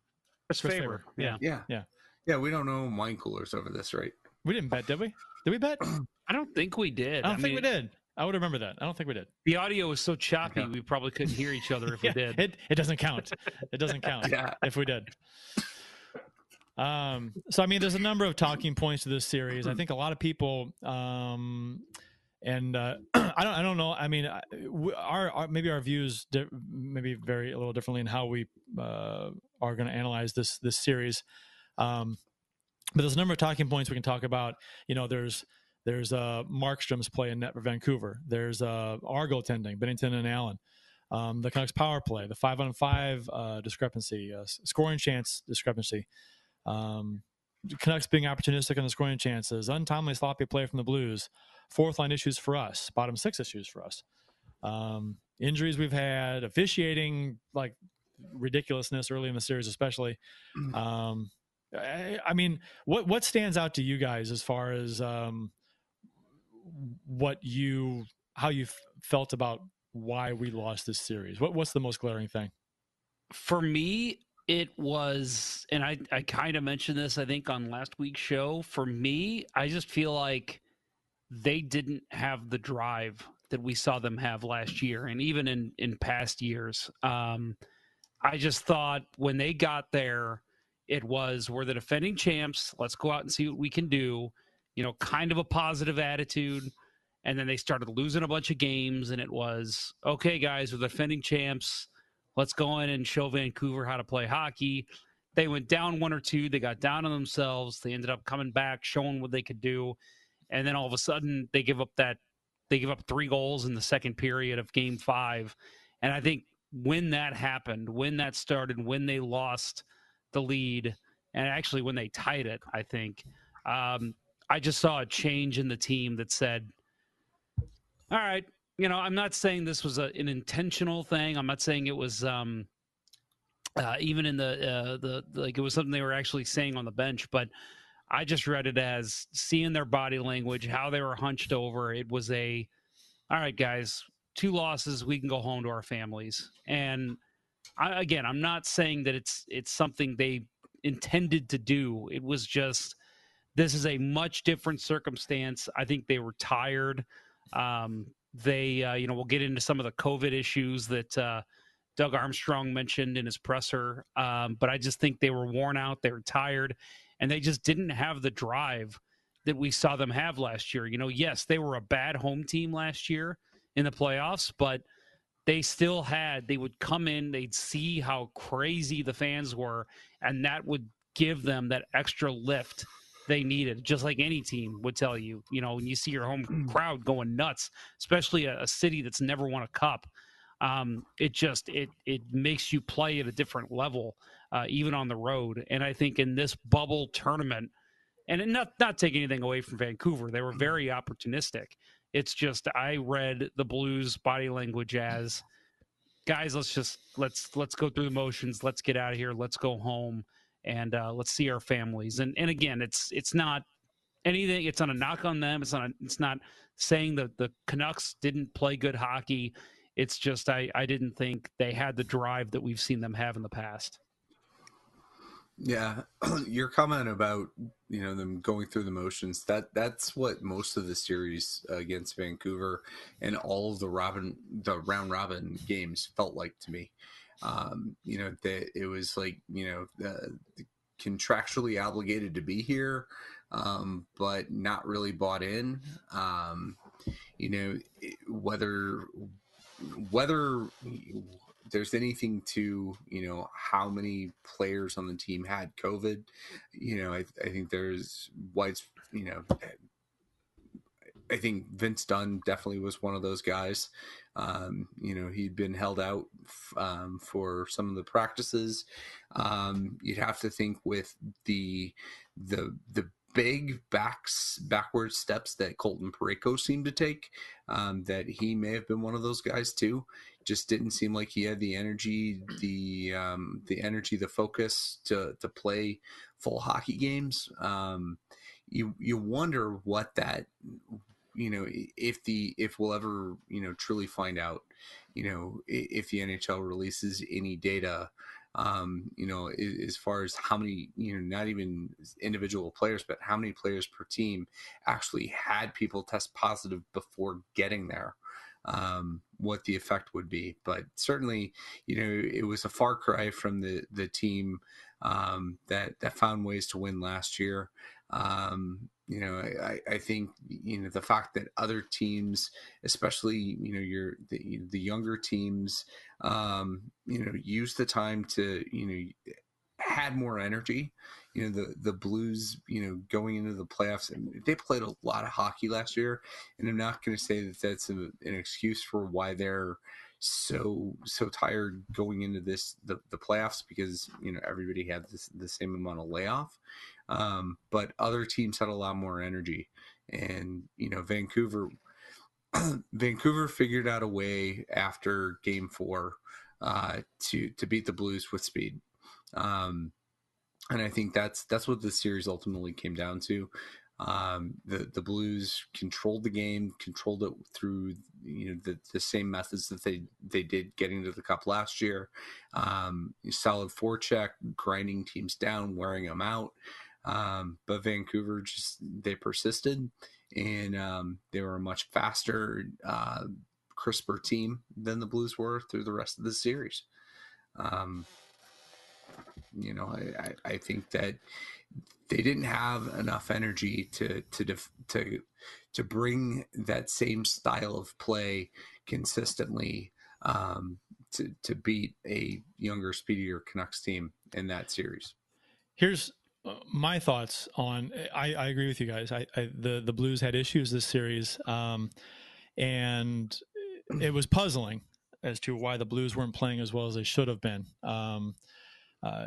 Chris Chris Faber. Faber, Yeah. yeah, yeah. yeah. We don't know wine coolers over this, right? We didn't bet, did we? Did we bet? I don't think we did. I don't think mean, we did. I would remember that. I don't think we did. The audio was so choppy, Okay. we probably couldn't hear each other if Yeah, we did. It it doesn't count. It doesn't count Yeah. if we did. Um, so I mean, there's a number of talking points to this series. I think a lot of people, um, and uh, I don't, I don't know. I mean, our, our maybe our views di- maybe vary a little differently in how we uh, are going to analyze this this series. Um, but there's a number of talking points we can talk about. You know, there's there's uh, Markstrom's play in net for Vancouver. There's uh, our goaltending, Binnington and Allen. Um, the Canucks power play, the five on five uh, discrepancy, uh, scoring chance discrepancy. Um, Canucks being opportunistic on the scoring chances, untimely sloppy play from the Blues, fourth line issues for us, bottom six issues for us. Um, injuries we've had, officiating like ridiculousness early in the series, especially. Um, I, I mean, what what stands out to you guys as far as um, what you how you f- felt about why we lost this series? What what's the most glaring thing? for me it was and i i kind of mentioned this i think on last week's show for me i just feel like they didn't have the drive that we saw them have last year and even in in past years um i just thought when they got there it was we're the defending champs let's go out and see what we can do you know kind of a positive attitude and then they started losing a bunch of games and it was okay guys we're the defending champs let's go in and show Vancouver how to play hockey. They went down one or two. They got down on themselves. They ended up coming back, showing what they could do, and then all of a sudden they give up that they give up three goals in the second period of Game Five. And I think when that happened, when that started, when they lost the lead, and actually when they tied it, I think um, I just saw a change in the team that said, "All right, you know, I'm not saying this was a, an intentional thing. I'm not saying it was um, uh, even in the uh, the like it was something they were actually saying on the bench, but I just read it as seeing their body language, how they were hunched over. It was a, all right, guys, two losses, we can go home to our families. And I, again, I'm not saying that it's it's something they intended to do. It was just this is a much different circumstance. I think they were tired. Um, they, uh, you know, we'll get into some of the COVID issues that uh, Doug Armstrong mentioned in his presser. Um, but I just think they were worn out. They were tired, and they just didn't have the drive that we saw them have last year. You know, yes, they were a bad home team last year in the playoffs, but they still had, they would come in, they'd see how crazy the fans were, and that would give them that extra lift they needed, just like any team would tell you. You know, when you see your home crowd going nuts, especially a, a city that's never won a cup, um, it just it it makes you play at a different level, uh, even on the road. And I think in this bubble tournament, and not not take anything away from Vancouver, they were very opportunistic. It's just I read the Blues body language as guys, let's just let's let's go through the motions, let's get out of here, let's go home, and uh, let's see our families. And and again, it's it's not anything. It's not a knock on them. It's not. A, it's not saying that the Canucks didn't play good hockey. It's just I I didn't think they had the drive that we've seen them have in the past. Yeah, your comment about you know them going through the motions that that's what most of the series against Vancouver and all of the Robin the round robin games felt like to me. Um, you know that it was like you know uh, contractually obligated to be here, um, but not really bought in. Um, you know whether whether there's anything to you know how many players on the team had COVID, you know I, I think there's wide you know I think Vince Dunn definitely was one of those guys. Um, you know, he'd been held out um, for some of the practices. Um, you'd have to think with the the the big backs backward steps that Colton Parayko seemed to take, um, that he may have been one of those guys too. Just didn't seem like he had the energy, the um, the energy, the focus to to play full hockey games. Um, you you wonder what that you know if the if we'll ever you know truly find out you know if the NHL releases any data um, you know, as far as how many, you know, not even individual players, but how many players per team actually had people test positive before getting there, um, what the effect would be. But certainly, you know, it was a far cry from the the team um, that that found ways to win last year. Um, you know, I, I think you know the fact that other teams, especially you know your the, the younger teams, um, you know, use the time to you know had more energy. You know, the the Blues, you know, going into the playoffs, and they played a lot of hockey last year, and I'm not going to say that that's a, an excuse for why they're so so tired going into this the, the playoffs because you know everybody had this, the same amount of layoff um, but other teams had a lot more energy, and you know Vancouver. Vancouver figured out a way after Game Four uh, to to beat the Blues with speed, um, and I think that's that's what the series ultimately came down to. Um, the the Blues controlled the game, controlled it through you know the, the same methods that they they did getting to the cup last year. Um, solid forecheck, grinding teams down, wearing them out. Um, but Vancouver just they persisted, and um, they were a much faster, uh, crisper team than the Blues were through the rest of the series. Um, you know, I, I, think that they didn't have enough energy to to to to bring that same style of play consistently um, to to beat a younger, speedier Canucks team in that series. Here's my thoughts on I, I, agree with you guys. I, I, the the Blues had issues this series, um, and it was puzzling as to why the Blues weren't playing as well as they should have been. Um, uh,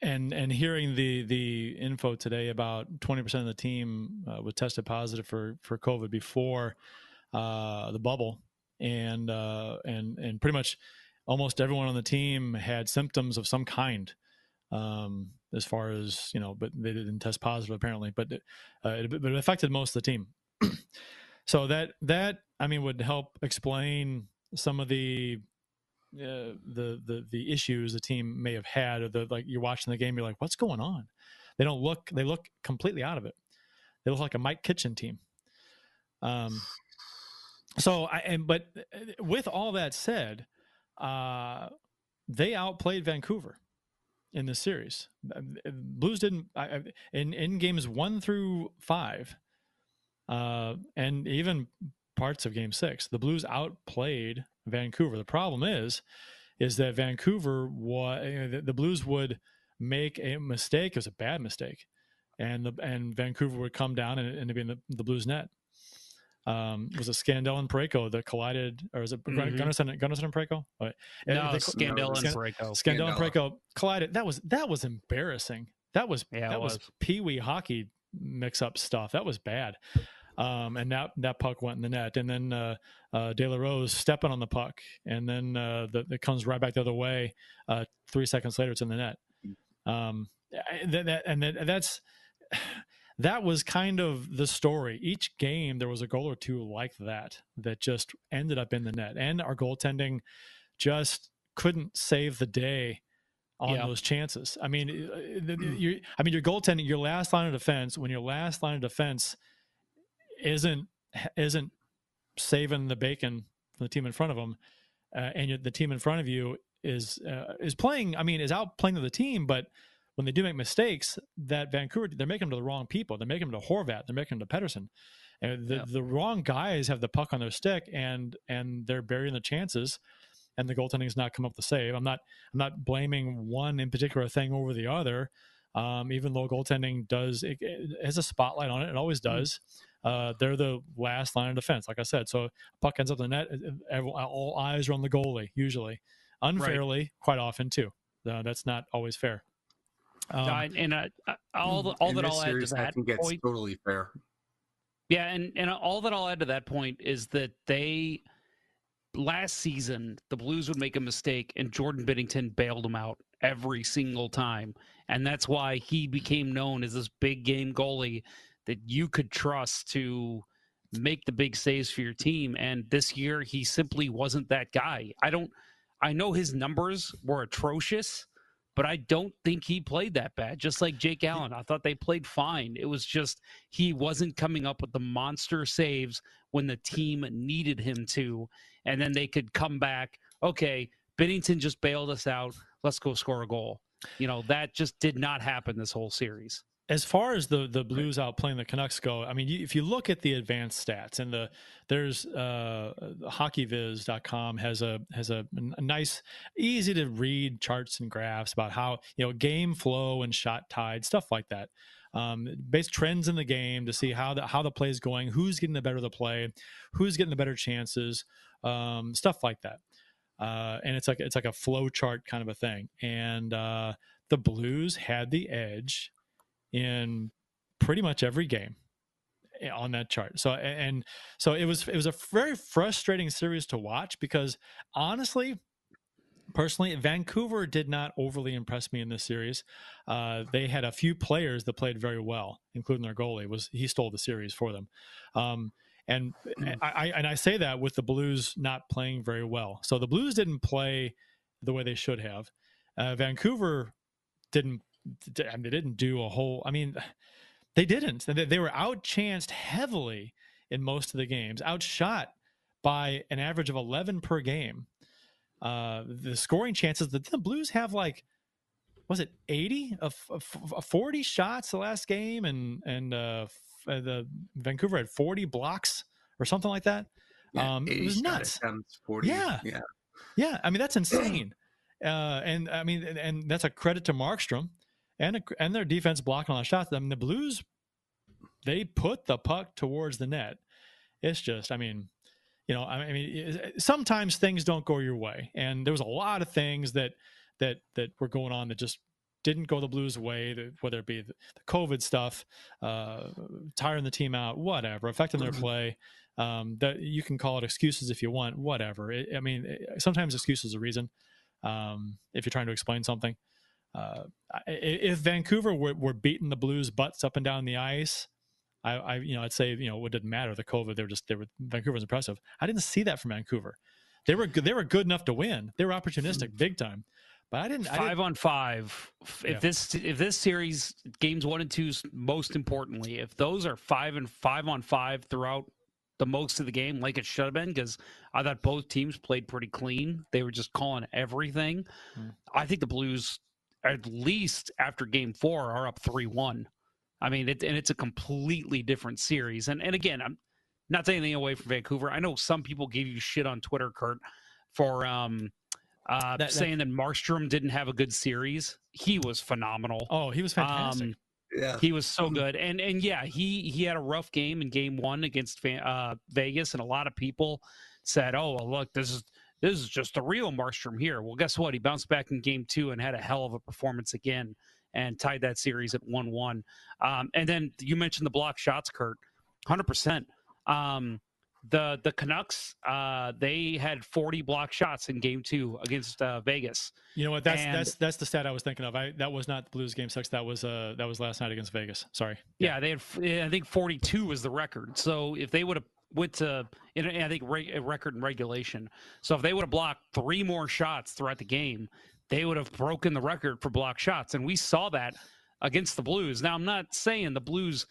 and and hearing the the info today about twenty percent of the team uh, was tested positive for for COVID before uh, the bubble, and uh, and and pretty much almost everyone on the team had symptoms of some kind um, as far as you know, but they didn't test positive apparently. But uh, it, but it affected most of the team. so that that I mean would help explain some of the uh, the the the issues the team may have had. Or the like you're watching the game, you're like, what's going on? They don't look. They look completely out of it. They look like a Mike Kitchen team. Um. So I and but uh, with all that said, uh, they outplayed Vancouver in this series. Blues didn't I, in in games one through five, uh, and even parts of Game Six. The Blues outplayed Vancouver. The problem is, is that Vancouver was the, the Blues would make a mistake. It was a bad mistake, and the and Vancouver would come down and, and be in the, the Blues net um, was it Scandella and Parayko that collided, or is it mm-hmm. Gunnarsson, Gunnarsson and Parayko? Oh, no, they, Scandella and Parayko. Scandella and Parayko collided. That was that was embarrassing. That was yeah, that was, was pee wee hockey mix up stuff. That was bad. Um, and that that puck went in the net, and then uh, uh, De La Rose stepping on the puck, and then uh, the, it comes right back the other way. Uh, three seconds later, it's in the net. Um, that, that, and that, that's that was kind of the story. Each game, there was a goal or two like that that just ended up in the net. And our goaltending just couldn't save the day on yeah. those chances. I mean, uh, you I mean, your goaltending, your last line of defense, when your last line of defense isn't isn't saving the bacon from the team in front of them, uh, and the team in front of you is uh, is playing. I mean, is out playing to the team, but when they do make mistakes, that Vancouver they're making them to the wrong people. They're making them to Horvat. They're making them to Pettersson. And the, yeah. the wrong guys have the puck on their stick, and and they're burying the chances. And the goaltending has not come up the save. I'm not I'm not blaming one in particular thing over the other, Um, even though goaltending does it, it has a spotlight on it, it always Mm-hmm. Does. Uh, they're the last line of defense, like I said. So puck ends up in the net, every- all eyes are on the goalie usually, unfairly, quite often too. Uh, that's not always fair. Um, Uh, and uh, uh, all the, all In that I'll add to series, I that think it's point. totally fair. Yeah, and and all that I'll add to that point is that they last season the Blues would make a mistake and Jordan Binnington bailed them out every single time, and that's why he became known as this big game goalie that you could trust to make the big saves for your team. And this year he simply wasn't that guy. I don't. I know his numbers were atrocious. But I don't think he played that bad. Just like Jake Allen, I thought they played fine. It was just he wasn't coming up with the monster saves when the team needed him to, and then they could come back. Okay, Binnington just bailed us out. Let's go score a goal. You know that just did not happen this whole series. As far as the the Blues outplaying the Canucks go, I mean, you, if you look at the advanced stats and the there's uh, hockeyviz.com has a has a, a nice, easy to read charts and graphs about how you know game flow and shot tide stuff like that. Um, based trends in the game to see how the how the play is going, who's getting the better of the play, who's getting the better chances, um, stuff like that. Uh, and it's like it's like a flow chart kind of a thing. And uh, the Blues had the edge in pretty much every game on that chart. So and so it was it was a very frustrating series to watch because honestly personally Vancouver did not overly impress me in this series. Uh, they had a few players that played very well, including their goalie was he stole the series for them. Um, and I, I and I say that with the Blues not playing very well. So the Blues didn't play the way they should have. Uh, Vancouver didn't I mean, they didn't do a whole i mean they didn't they, they were outchanced heavily in most of the games outshot by an average of 11 per game uh the scoring chances the, the blues have like was it 80 of, of, of 40 shots the last game and and uh f- uh, the vancouver had 40 blocks or something like that Yeah, um it was nuts attempts, 40. Yeah. yeah. yeah, I mean that's insane, uh, and I mean, and, and that's a credit to Markstrom and and their defense blocking all the shots. I mean, the Blues they put the puck towards the net. It's just, I mean, you know, I mean, sometimes things don't go your way, and there was a lot of things that that that were going on that just didn't go the Blues' way. the- Whether it be the, COVID stuff, uh, tiring the team out, whatever, affecting their play. Um, that you can call it excuses if you want, whatever. It, I mean, it- sometimes excuses are a reason. Um, if you're trying to explain something, uh, if Vancouver were, were beating the Blues butts up and down the ice, I, I, you know, I'd say, you know, it didn't matter. The COVID, they were just, they were Vancouver was impressive. I didn't see that from Vancouver. They were good. They were good enough to win. They were opportunistic, big time. But I didn't. I didn't Five on five. If Yeah. this if this series games one and two, most importantly, if those are five and five on five throughout the most of the game, like it should have been, because I thought both teams played pretty clean. They were just calling everything. Mm. I think the Blues, at least after Game Four, are up three one. I mean, it, and it's a completely different series. And and again, I'm not taking anything away from Vancouver. I know some people gave you shit on Twitter, Kurt, for um, uh, that- saying that Markstrom didn't have a good series. He was phenomenal. oh, he was fantastic. Um, Yeah. he was so good, and and yeah, he he had a rough game in Game One against Fa- uh, Vegas, and a lot of people said, "Oh, well, look, this is this is just the real Markstrom here." Well, guess what? He bounced back in Game Two and had a hell of a performance again, and tied that series at one one. Um, and then you mentioned the block shots, Kurt, hundred percent. Um, the the Canucks, uh, they had 40 block shots in Game Two against uh, Vegas. you know what? That's and- that's that's the stat I was thinking of. I that was not the Blues game six. That was uh that was last night against Vegas. Sorry. Yeah, they had. I think 42 was the record. So if they would have went uh, to, I think re- record and regulation. So if they would have blocked three more shots throughout the game, they would have broken the record for block shots. And we saw that against the Blues. Now I'm not saying the Blues.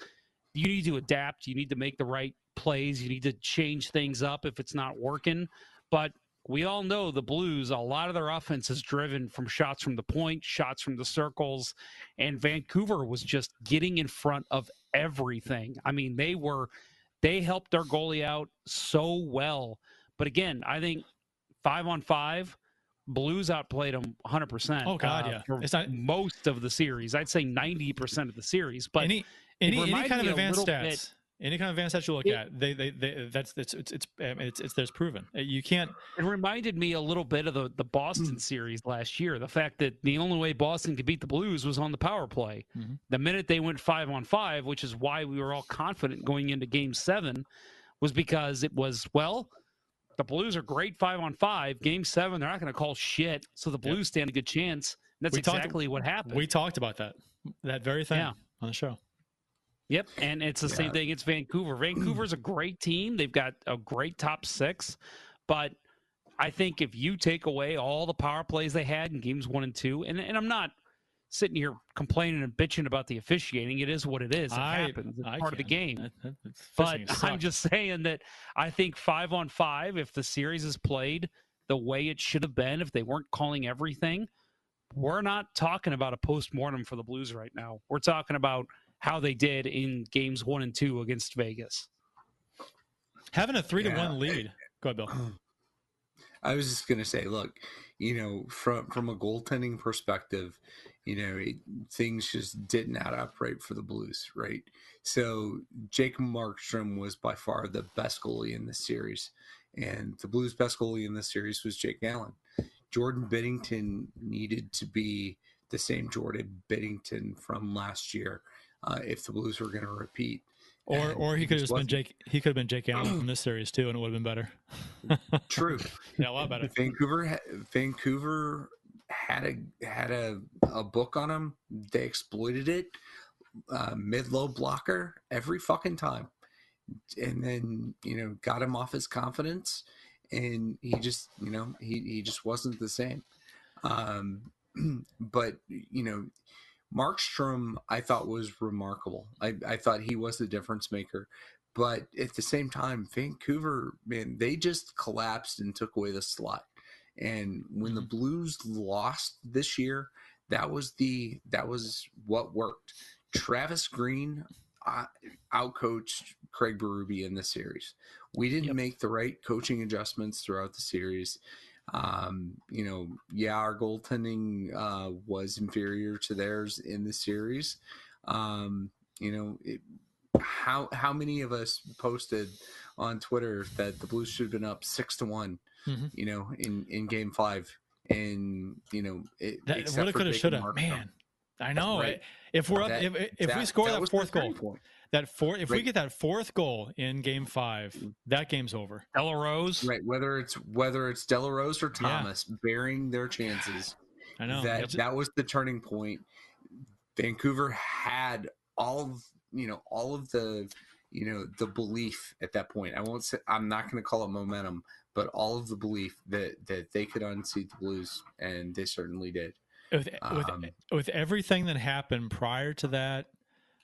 You need to adapt. You need to make the right plays. You need to change things up if it's not working. But we all know the Blues, a lot of their offense is driven from shots from the point, shots from the circles, and Vancouver was just getting in front of everything. I mean, they were they helped their goalie out so well. But again, I think five on five, Blues outplayed them 100. percent Oh, God, uh, yeah. It's not- most of the series. I'd say 90 percent of the series. But any any, any kind of advanced stats, bit- any kind of advanced stats you look It- at, they, they they that's it's it's it's um, it's, it's there's proven. Uh, You can't. It reminded me a little bit of the, the Boston series last year. The fact that the only way Boston could beat the Blues was on the power play. Mhm. The minute they went five on five, which is why we were all confident going into game seven, was because it was, well, the Blues are great five on five. Game seven, they're not going to call shit. So the Blues stand a good chance. And that's We talked- exactly what happened. We talked about that that very thing Yeah. on the show. Yep, and it's the same thing. It's Vancouver. Vancouver's a great team. They've got a great top six, but I think if you take away all the power plays they had in games one and two, and, and I'm not sitting here complaining and bitching about the officiating. It is what it is. It I- happens. It's I part of the game. But I'm just saying that I think five on five, if the series is played the way it should have been, if they weren't calling everything, we're not talking about a post mortem for the Blues right now. We're talking about how they did in games one and two against Vegas. having a three to one lead. Go ahead, Bill. I was just gonna say, look, you know, from from a goaltending perspective, you know, it, things just didn't add up right for the Blues, right? So Jake Markstrom was by far the best goalie in this series, and the Blues' best goalie in this series was Jake Allen. Jordan Binnington needed to be the same Jordan Binnington from last year uh, if the Blues were going to repeat. Or And or he could have been. Jake. He could have been Jake Allen from this series too, and it would have been better. True. yeah, a lot better. Vancouver, Vancouver had a had a, a book on him. They exploited it, uh, mid low blocker every fucking time, and then you know got him off his confidence, and he just you know he he just wasn't the same. Um, but you know, Markstrom I thought was remarkable. I I thought he was the difference maker. But at the same time, Vancouver, man, they just collapsed and took away the slot. And when the Blues lost this year, that was the that was what worked. Travis Green uh, outcoached Craig Berube in this series. We didn't make the right coaching adjustments throughout the series. Um, you know, yeah, our goaltending uh, was inferior to theirs in the series. Um, you know, it, how how many of us posted on Twitter that the Blues should have been up six to one? Mhm. You know, in in Game Five, and you know, it, That except woulda, coulda, shoulda. Markstrom. Man, I know. Right. If we're up, That- if if we score that that, fourth goal, point. That four, if we get that fourth goal in Game Five, that game's over. Ella Rose. Right, whether it's whether it's Delarose or Thomas bearing their chances, I know. that It's- that was the turning point. Vancouver had all of you know all of the you know the belief at that point. I won't say I'm not going to call it momentum, but all of the belief that that they could unseat the Blues, and they certainly did. with with, Um, with everything that happened prior to that,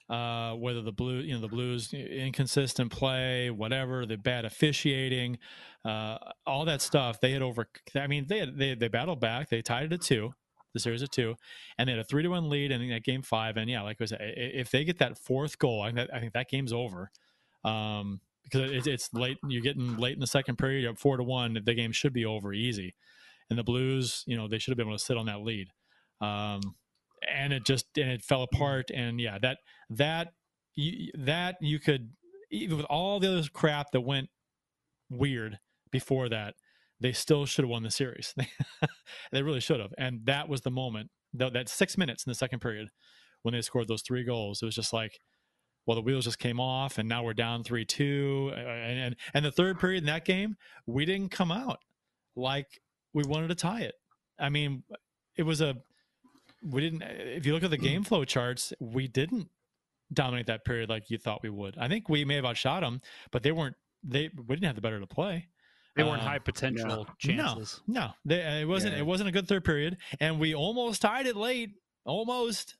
uh, whether the blue, you know, the Blues inconsistent play, whatever, the bad officiating, uh, all that stuff, they had over. I mean, they they they battled back. They tied it at two, the series at two, and they had a three to one lead in that game five. And yeah, like I said, if they get that fourth goal, I think that, I think that game's over. Um, because it's, it's late, you're getting late in the second period, you're up four to one. The game should be over easy. And the Blues, you know, they should have been able to sit on that lead um, and it just and it fell mm-hmm. apart. And yeah, that that you, that you could even with all the other crap that went weird before that, they still should have won the series. they really should have. And that was the moment that, that six minutes in the second period when they scored those three goals. It was just like, well, the wheels just came off, and now we're down three two. Uh, and, and and the third period in that game, we didn't come out like we wanted to tie it. I mean, it was a we didn't. If you look at the game flow charts, we didn't dominate that period like you thought we would. I think we may have outshot them, but they weren't. They we didn't have the better to play. They weren't Um, high potential chances. No, no, they, it wasn't. Yeah. It wasn't a good third period, and we almost tied it late, almost.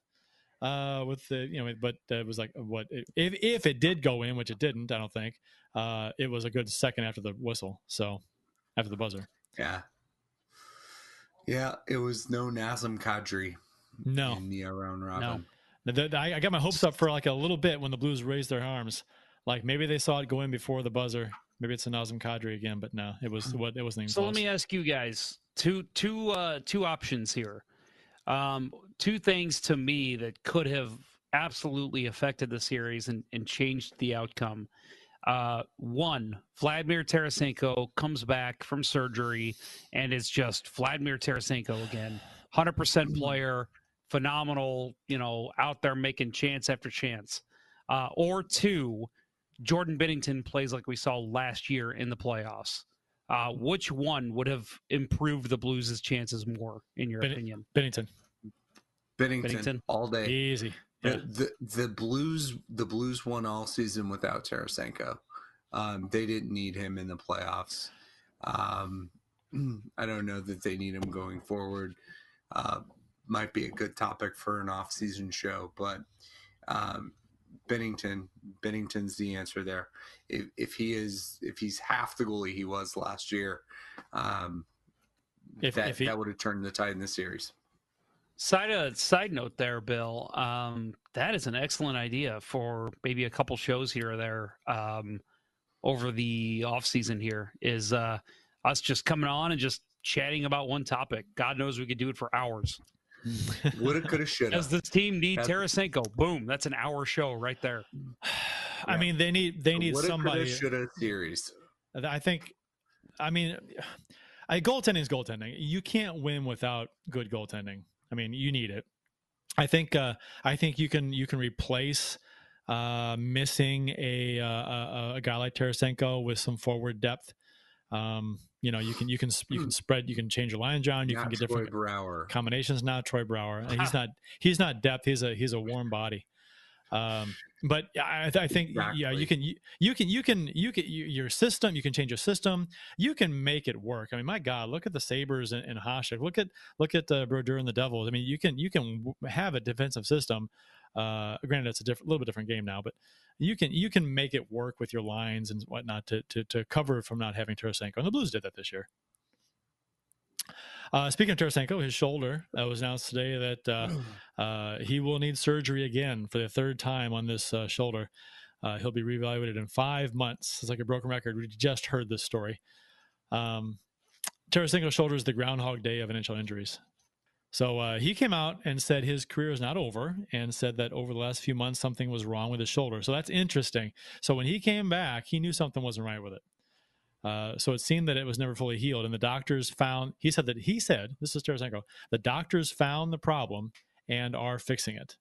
Uh, with the you know, but it was like what if if it did go in, which it didn't, I don't think. Uh, it was a good second after the whistle, so after the buzzer. Yeah, yeah, it was no Nazem Kadri No, in the round robin. The- the- I, I got my hopes up for like a little bit when the Blues raised their arms. Like maybe they saw it go in before the buzzer. maybe it's a Nazem Kadri again, but no, it was what it wasn't. Even So let me ask you guys two two uh, two options here. Um, two things to me that could have absolutely affected the series and, and changed the outcome. Uh, one, Vladimir Tarasenko comes back from surgery and is just Vladimir Tarasenko again. 100% player, phenomenal, you know, out there making chance after chance. Uh, or two, Jordan Binnington plays like we saw last year in the playoffs. Uh, which one would have improved the Blues' chances more, in your Ben- opinion? Binnington, Binnington, Binnington. all day. easy. Yeah. The, the the Blues the Blues won all season without Tarasenko. Um, they didn't need him in the playoffs. Um, I don't know that they need him going forward. Uh, might be a good topic for an off-season show, but um, Binnington Binnington's the answer there. If, if he is if he's half the goalie he was last year, um, If- that if he- that would have turned the tide in the series. Side uh, side note there, Bill. Um, that is an excellent idea for maybe a couple shows here or there um, over the off season. Here is uh, us just coming on and just chatting about one topic. God knows we could do it for hours. Woulda, coulda, shoulda. Does this team need That's- Tarasenko? Boom! That's an hour show right there. I mean, they need they need Woulda, somebody. coulda, shoulda series. I think, I mean, I, goaltending is goaltending. You can't win without good goaltending. I mean, you need it. I think. Uh, I think you can you can replace uh, missing a, uh, a a guy like Tarasenko with some forward depth. Um, you know, you can you can you can spread you can change your lines around. You Not can get Troy different Brouwer. combinations. Not Troy Brouwer. And he's not he's not depth. He's a he's a warm body. Um, but I, I think yeah, you can you, you can you can you can you, your system. You can change your system. You can make it work. I mean, my God, look at the Sabres and, and Hasek. Look at look at uh, Brodeur and the Devils. I mean, you can you can have a defensive system. Uh, granted, it's a different, little bit different game now, but you can you can make it work with your lines and whatnot to to, to cover from not having Tarasenko. And the Blues did that this year. Uh, speaking of Tarasenko, his shoulder was announced today that uh, uh, he will need surgery again for the third time on this uh, shoulder. Uh, he'll be reevaluated in five months. It's like a broken record. We just heard this story. Um, Tarasenko's shoulder is the groundhog day of NHL injuries. So uh, he came out and said his career is not over and said that over the last few months something was wrong with his shoulder. So that's interesting. So when he came back, he knew something wasn't right with it. Uh, so it seemed that it was never fully healed, and the doctors found. He said that he said this is Tarasenko. The doctors found the problem and are fixing it.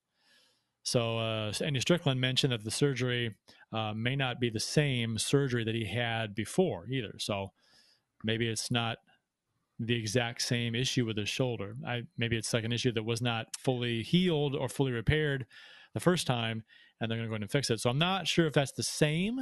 So uh, Andy Strickland mentioned that the surgery uh, may not be the same surgery that he had before either. So maybe it's not the exact same issue with his shoulder. I maybe it's like an issue that was not fully healed or fully repaired the first time, and they're going to go in and fix it. So I'm not sure if that's the same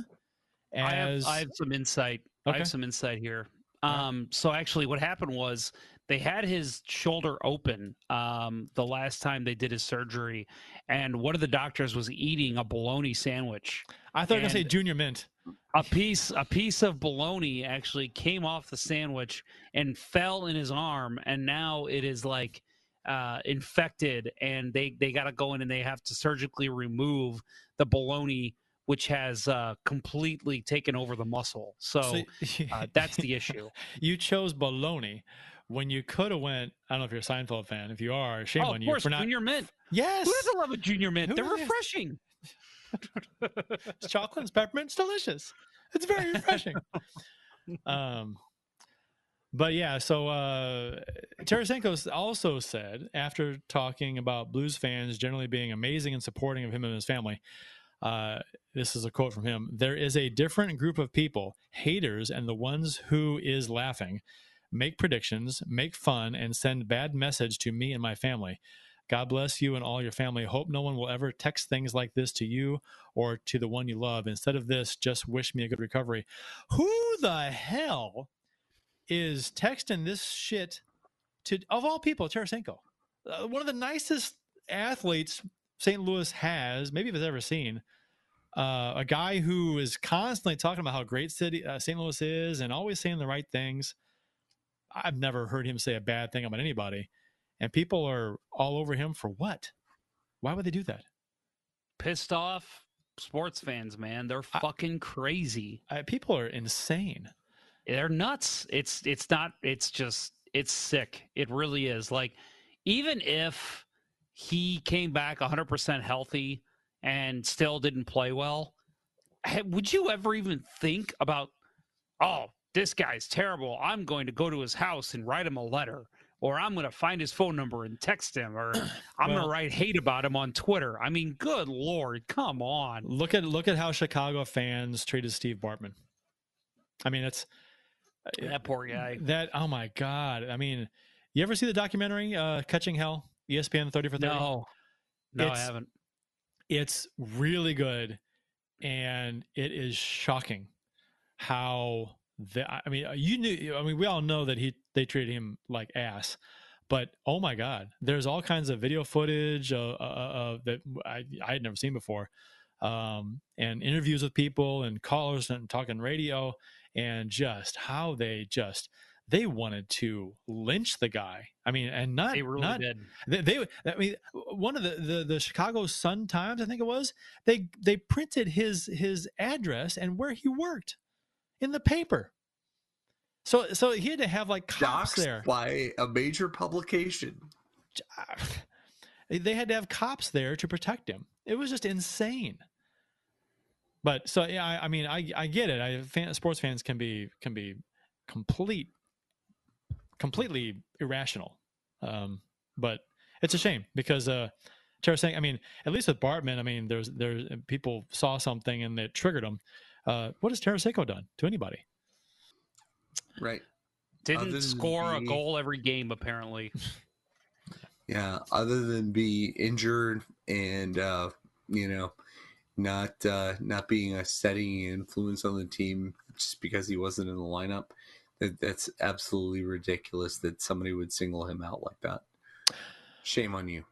I have, as I have some insight. I have some insight here. Um, so actually, what happened was they had his shoulder open um, the last time they did his surgery, and one of the doctors was eating a bologna sandwich. I thought you were going to say Junior Mint. A piece, a piece of bologna actually came off the sandwich and fell in his arm, and now it is like uh, infected, and they they got to go in and they have to surgically remove the bologna, which has uh, completely taken over the muscle. So, So- uh, that's the issue. you chose baloney when you could have went. I don't know if you're a Seinfeld fan. If you are, shame oh, on of you course, for not. junior mint. Yes, Who doesn't love a junior mint? Who They're refreshing. it's chocolate and peppermint. It's delicious. It's very refreshing. um, but yeah, so uh, Tarasenko also said after talking about Blues fans generally being amazing and supporting of him and his family. Uh, this is a quote from him. There is a different group of people, haters, and the ones who is laughing, make predictions, make fun, and send bad message to me and my family. God bless you and all your family. Hope no one will ever text things like this to you or to the one you love. Instead of this, just wish me a good recovery. Who the hell is texting this shit to, of all people, Tarasenko? Uh, one of the nicest athletes St. Louis has, maybe if it's ever seen. Uh, a guy who is constantly talking about how great city uh, St. Louis is and always saying the right things. I've never heard him say a bad thing about anybody and people are all over him for what? Why would they do that? Pissed off, sports fans, man. They're fucking crazy. Uh, people are insane. They're nuts. It's it's not. It's just it's sick. It really is. Like even if he came back 100 percent healthy and still didn't play well, would you ever even think about? Oh, this guy's terrible. I'm going to go to his house and write him a letter. Or I'm going to find his phone number and text him, or I'm going to write hate about him on Twitter. I mean, good lord, come on! Look at look at how Chicago fans treated Steve Bartman. I mean, it's That poor guy. that. Oh my god! I mean, you ever see the documentary uh, "Catching Hell"? ESPN thirty for thirty. No, no, I haven't. It's really good, and it is shocking how the. I mean, you knew. I mean, we all know that he they treated him like ass, but oh my god, there's all kinds of video footage uh, uh, uh, that I I had never seen before, um, and interviews with people and callers and talking radio, and just how they just they wanted to lynch the guy. I mean, and not They really not, did. they, they i mean one of the, the the chicago sun times i think it was they they printed his his address and where he worked in the paper. So so he had to have like cops Doxed there. by a major publication. they had to have cops there to protect him. It was just insane. But so yeah i, I mean i i get it. I fan, sports fans can be can be complete completely irrational. Um but it's a shame because uh Tarasenko i mean at least with bartman i mean there's there's people saw something and it triggered them uh what has Tarasenko done to anybody Right. Didn't Other than score a the- goal every game apparently. Yeah, other than be injured and uh, you know, not uh, not being a setting influence on the team just because he wasn't in the lineup, that, that's absolutely ridiculous that somebody would single him out like that. Shame on you.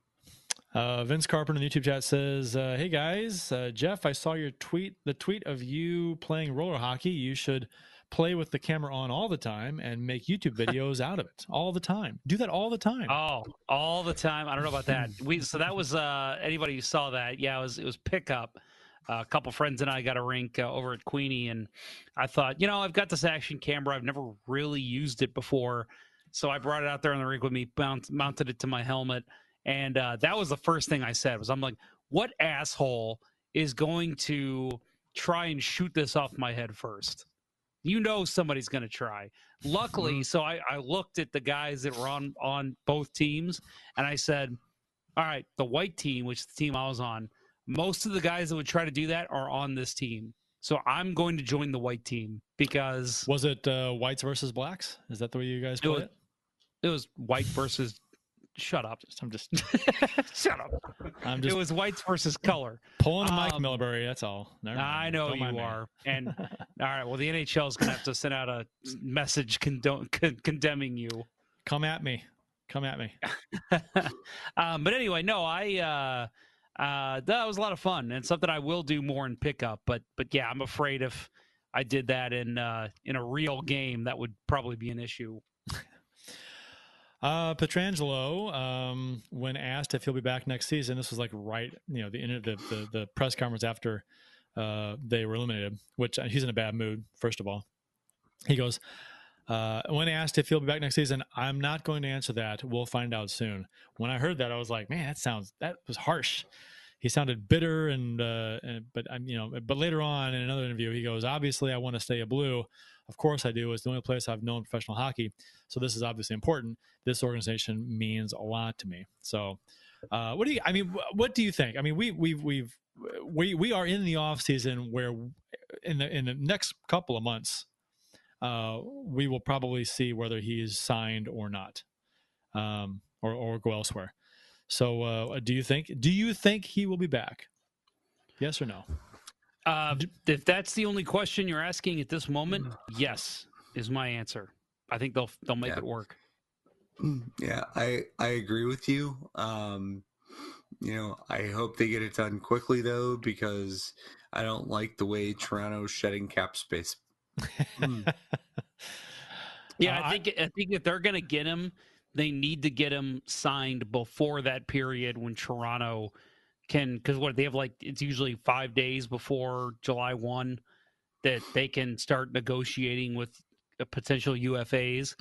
Uh, Vince Carpenter in the YouTube chat says, uh, "Hey guys, uh, Jeff, I saw your tweet. The tweet of you playing roller hockey. You should play with the camera on all the time and make YouTube videos out of it all the time. Do that all the time. Oh, all the time. I don't know about that. We so that was uh anybody who saw that. Yeah, it was it was pickup. Uh, a couple friends and I got a rink uh, over at Queenie, and I thought, you know, I've got this action camera. I've never really used it before, so I brought it out there on the rink with me, mount, mounted it to my helmet, and uh, that was the first thing I said. Was I'm like, what asshole is going to try and shoot this off my head first? You know somebody's going to try. Luckily, so I, I looked at the guys that were on on both teams, and I said, "All right, the white team, which is the team I was on, most of the guys that would try to do that are on this team. So I'm going to join the white team because Was it uh, whites versus blacks? Is that the way you guys it was, it? it was white versus. Shut up! I'm just Shut up! I'm it was whites versus color. pulling a Mike um, Milbury. That's all. Never I know Don't you me. are. And all right, well, the NHL is going to have to send out a message condo- con- condemning you. Come at me. Come at me. um, but anyway, no, I uh, uh, that was a lot of fun and something I will do more in pickup. But but yeah, I'm afraid if I did that in uh, in a real game, that would probably be an issue. Uh, Pietrangelo, um, when asked if he'll be back next season, this was like right, you know, the end of the, the, the press conference after uh, they were eliminated, which uh, he's in a bad mood, first of all. He goes, uh, when asked if he'll be back next season, I'm not going to answer that. We'll find out soon. When I heard that, I was like, man, that sounds, that was harsh. He sounded bitter and, uh, and but I'm, you know, but later on in another interview, he goes, obviously I want to stay a blue. Of course I do. It's the only place I've known professional hockey. So this is obviously important. This organization means a lot to me. So, uh, what do you? I mean, what do you think? I mean, we we've we've we we are in the off season where in the in the next couple of months, uh, we will probably see whether he is signed or not, um, or or go elsewhere. So, uh, do you think? Do you think he will be back? Yes or no? Uh, if that's the only question you're asking at this moment, yes, is my answer. I think they'll they'll make Yeah. it work. Yeah, I I agree with you. Um, you know, I hope they get it done quickly though, because I don't like the way Toronto's shedding cap space. Yeah, Uh, I think I think if they're going to get him, they need to get him signed before that period when Toronto can because what they have like it's usually five days before July one that they can start negotiating with uh, potential UFAs.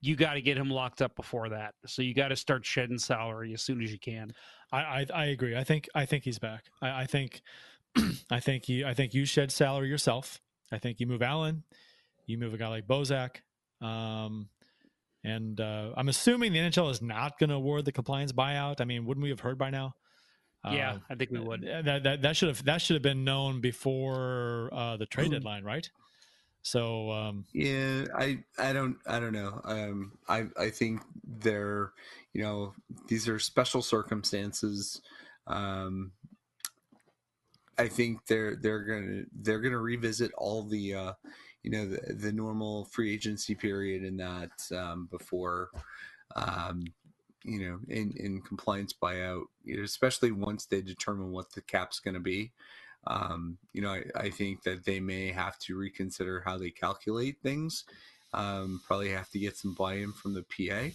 You got to get him locked up before that. So you got to start shedding salary as soon as you can. I, I I agree. I think I think he's back. I, I think I think you I think you shed salary yourself. I think you move Allen, you move a guy like Bozak, um, and uh, I'm assuming the NHL is not going to award the compliance buyout. I mean, wouldn't we have heard by now? Yeah, Uh, I think we would. That that that should have that should have been known before uh, the trade deadline, right? So um, Yeah, I I don't I don't know. Um, I I think they're you know these are special circumstances. Um, I think they're they're gonna they're gonna revisit all the uh, you know the, the normal free agency period in that um, before um, you know in in compliance buyout, you know, especially once they determine what the cap's going to be. Um, you know, I, I think that they may have to reconsider how they calculate things. Um, probably have to get some buy-in from the PA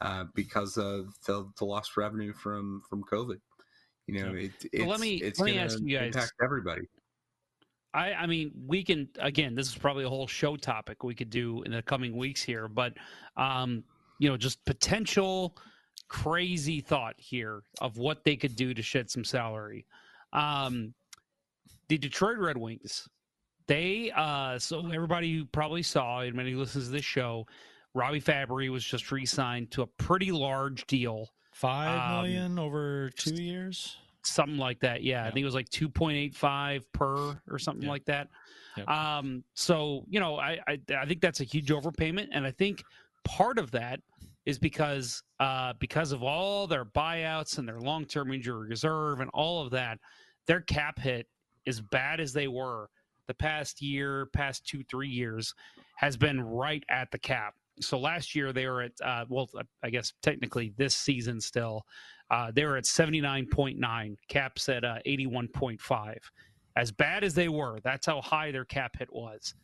uh, because of the, the lost revenue from from COVID. You know, it, it's, Well, let me- it's let me ask you guys- impact everybody. I, I mean, we can again. This is probably a whole show topic we could do in the coming weeks here, but um, you know, just potential crazy thought here of what they could do to shed some salary. Um, the Detroit Red Wings, they uh, so everybody who probably saw and many listens to this show, Robby Fabbri was just re-signed to a pretty large deal, five Um, million over two years. something like that. Yeah, I think it was like two point eight five per or something Yeah. like that. Yep. Um, so you know, I, I I think that's a huge overpayment, and I think part of that is because uh because of all their buyouts and their long term injury reserve and all of that, their cap hit, as bad as they were the past year, past two three years, has been right at the cap. So last year they were at uh, well, I guess technically this season still, uh, they were at seventy nine point nine. Caps at uh, eighty one point five. As bad as they were, that's how high their cap hit was.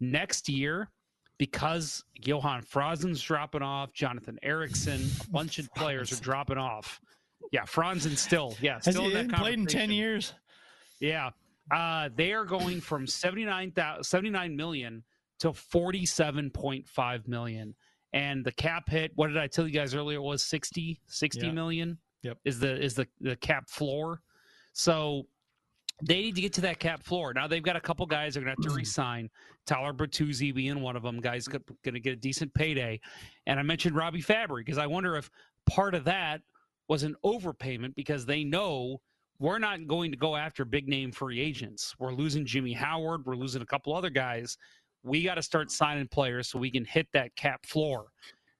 Next year, because Johan Franzen's dropping off, Jonathan Ericsson, a bunch of players are dropping off. Yeah, Franzen still, yeah, Has still he in that even played in ten years? Yeah. Uh, they are going from 79, 79 million to 47.5 million. And the cap hit, what did I tell you guys earlier? It was 60, 60 Yeah. million Yep. is the is the, the cap floor. So they need to get to that cap floor. Now they've got a couple guys they're gonna have to mm. resign. Tyler Bertuzzi being one of them. Guys go- gonna get a decent payday. And I mentioned Robby Fabbri because I wonder if part of that was an overpayment because they know we're not going to go after big name free agents. We're losing Jimmy Howard. We're losing a couple other guys. We got to start signing players so we can hit that cap floor.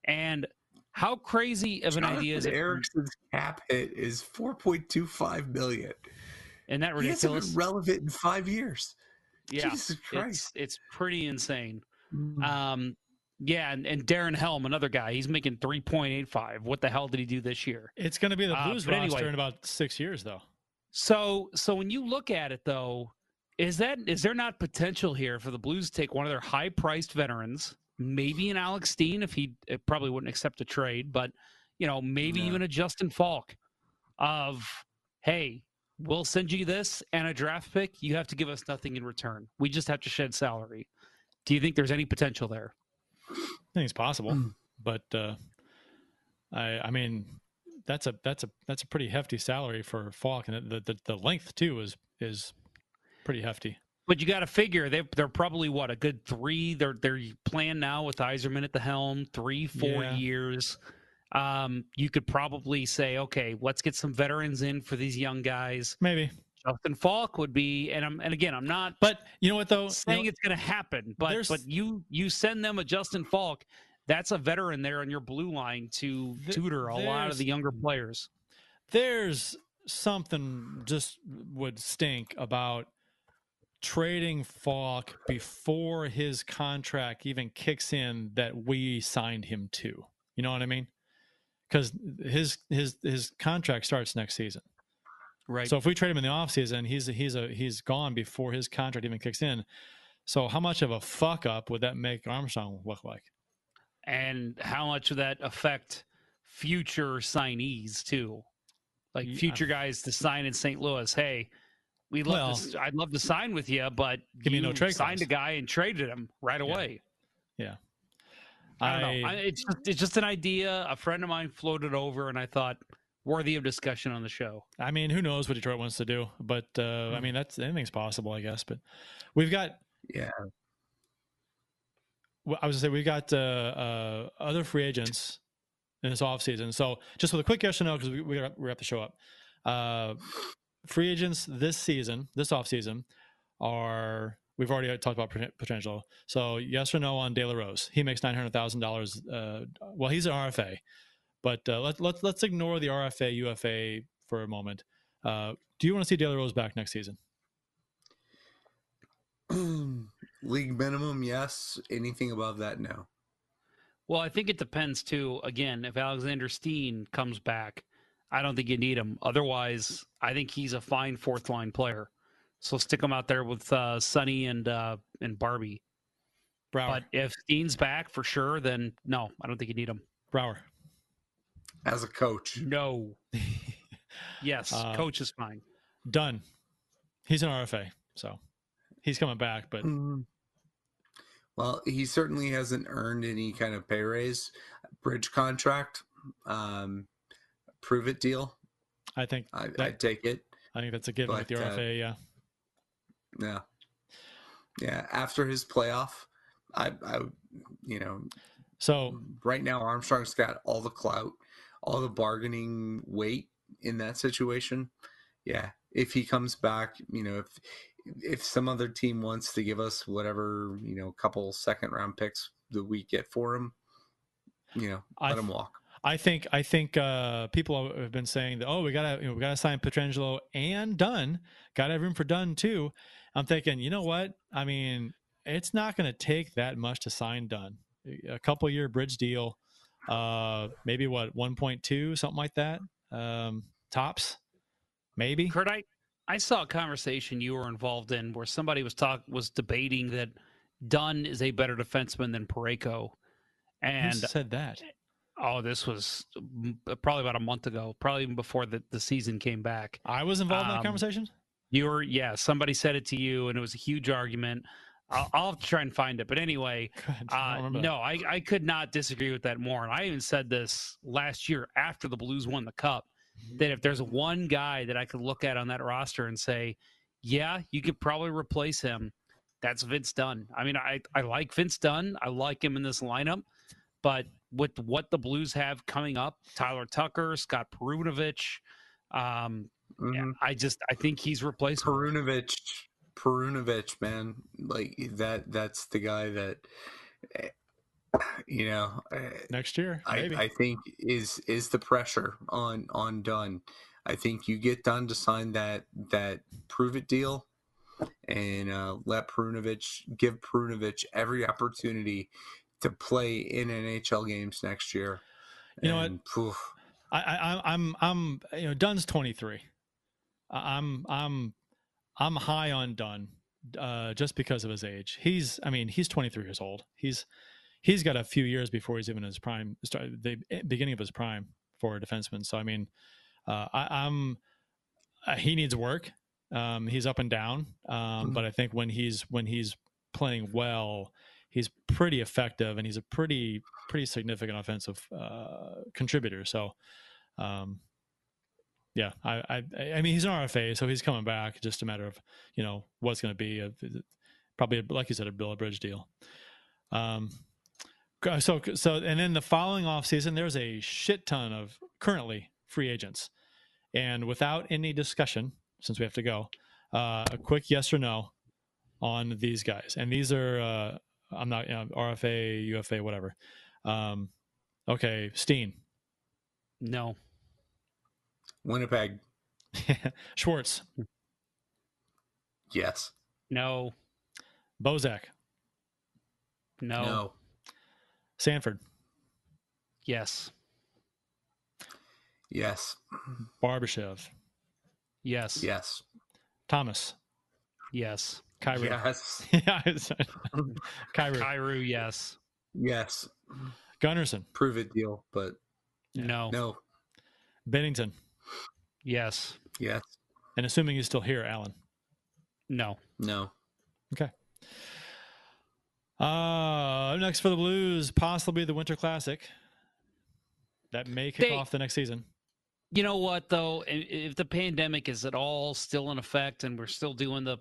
And how crazy of an idea is Jonathan it? Ericsson's cap hit is 4.25 million. Isn't that He hasn't ridiculous? been relevant in five years. Yeah, Jesus it's, Christ. it's pretty insane. Mm. Um, yeah, and, and Darren Helm, another guy, he's making three point eight five. What the hell did he do this year? It's going to be the Uh, Blues but roster anyway. in about six years, though. So, so when you look at it, though, is that is there not potential here for the Blues to take one of their high priced veterans, maybe an Alex Steen if he it probably wouldn't accept a trade, but you know maybe No. even a Justin Faulk, of hey, we'll send you this and a draft pick. You have to give us nothing in return. We just have to shed salary. Do you think there's any potential there? I think it's possible, Mm. but uh, I I mean that's a that's a that's a pretty hefty salary for Faulk, and the the, the length too is is pretty hefty. But you got to figure they they're probably what a good three. They're they're playing now with Yzerman at the helm, three four Yeah. years. Um, you could probably say, okay, let's get some veterans in for these young guys. Maybe, Justin Faulk would be, and I'm and again, I'm not but you know what though? You saying know- it's going to happen, but but you you send them a Justin Faulk, that's a veteran there on your blue line to Th- tutor a lot of the younger players. there's something just would stink about trading Faulk before his contract even kicks in that we signed him to. You know what I mean? Because his his his contract starts next season. Right. So if we trade him in the offseason, he's he's a he's gone before his contract even kicks in. So how much of a fuck up would that make Armstrong look like? and how much would that affect future signees too? like future uh, guys to sign in St. Louis. Hey, we love Well- I'd love to sign with you, but Give me you no trade signed clause. a guy and traded him right Yeah. away. Yeah. I don't know. I, it's just, it's just an idea. A friend of mine floated over, and I thought worthy of discussion on the show. I mean, who knows what Detroit wants to do? But uh, Hmm. I mean, that's anything's possible, I guess. But we've got, Yeah. well, I was gonna say, we've got uh, uh, other free agents in this offseason. So just with a quick yes or no, because we, we we have to show up. Uh, free agents this season, this offseason, are we've already talked about potential. So yes or no on De La Rose. He makes nine hundred thousand dollars. Uh, well, he's an RFA, but uh, let's let's let's ignore the RFA UFA for a moment. Uh, do you want to see De La Rose back next season? League minimum, yes. Anything above that, no. Well, I think it depends too. Again, if Alexander Steen comes back, I don't think you need him. Otherwise, I think he's a fine fourth line player. So stick him out there with uh, Sonny and uh, and Barbie. Brouwer. But if Dean's back for sure, then no, I don't think you need him. Brouwer. As a coach, No. yes, Uh, coach is fine. Done. He's an RFA, so he's coming back. But Mm. Well, he certainly hasn't earned any kind of pay raise, bridge contract, um, prove it deal. I think I, that- I take it. I think that's a given with the But, uh, RFA. yeah. Yeah, yeah. After his playoff, I, I, you know, So right now Armstrong's got all the clout, all the bargaining weight in that situation. Yeah, if he comes back, you know, if if some other team wants to give us whatever, you know, couple second round picks that we get for him, you know, let th- him walk. I think I think uh, people have been saying that oh we gotta you know, we gotta sign Pietrangelo and Dunn gotta have room for Dunn too. I'm thinking you know what I mean it's not going to take that much to sign Dunn a couple year bridge deal, uh, maybe what 1.2 something like that um, tops maybe. Kurt, I, I saw a conversation you were involved in where somebody was talk was debating that Dunn is a better defenseman than Parayko. Who And said that? oh, this was probably about a month ago, probably even before the, the season came back. I was involved in that Um, conversation. You were, yeah, somebody said it to you, and it was a huge argument. I'll, I'll try and find it. But anyway, Good. I uh, no, I, I could not disagree with that more. And I even said this last year after the Blues won the cup Mm-hmm. that if there's one guy that I could look at on that roster and say, yeah, you could probably replace him, that's Vince Dunn. I mean, I, I like Vince Dunn. I like him in this lineup. But with what the Blues have coming up, Tyler Tucker, Scott Perunovich, um, yeah, Mhm. I just I think he's replaceable. Perunovich, Perunovich, man, like that. That's the guy that, eh, you know, eh, Next year I. I think is is the pressure on on Dunn. I think you get Dunn to sign that that prove it deal, and uh, let Perunovich give Perunovich every opportunity to play in NHL games next year. You know what? And, phew, I, I, I'm, I'm, you know, Dunn's 23. I'm, I'm, I'm high on Dunn, uh, just because of his age. He's, I mean, he's 23 years old. He's, he's got a few years before he's even in his prime, start the beginning of his prime for a defenseman. So, I mean, uh, I, I'm, uh, he needs work. Um, he's up and down. Um, but I think when he's, when he's playing well, he's pretty effective and he's a pretty, pretty significant offensive, uh, contributor. So, um, yeah, I, I, I mean, he's an RFA, so he's coming back. Just a matter of, you know, what's going to be a, probably, like you said, a Bill Bridge deal. Um, so, so, and then the following offseason, there's a shit ton of currently free agents. And without any discussion, since we have to go, uh, a quick yes or no on these guys. And these are, uh, I'm not, you know, RFA, UFA, whatever. Um, okay, Steen. No. Winnipeg, Schwartz, yes, No. Bozak, No. no, Sanford, Yes. yes, Barbashev, Yes. yes, Thomas, Yes. Kyrie. yes, yeah, it's- Kyrie, Kyrou, yes. yes. Gunnarsson, Prove it deal, but No. no, Binnington, Yes. Yes. And assuming he's still here, Allen. No. No. Okay. Uh, next for the Blues, possibly the Winter Classic. That may kick They- off the next season. You know what though? If the pandemic is at all still in effect and we're still doing the,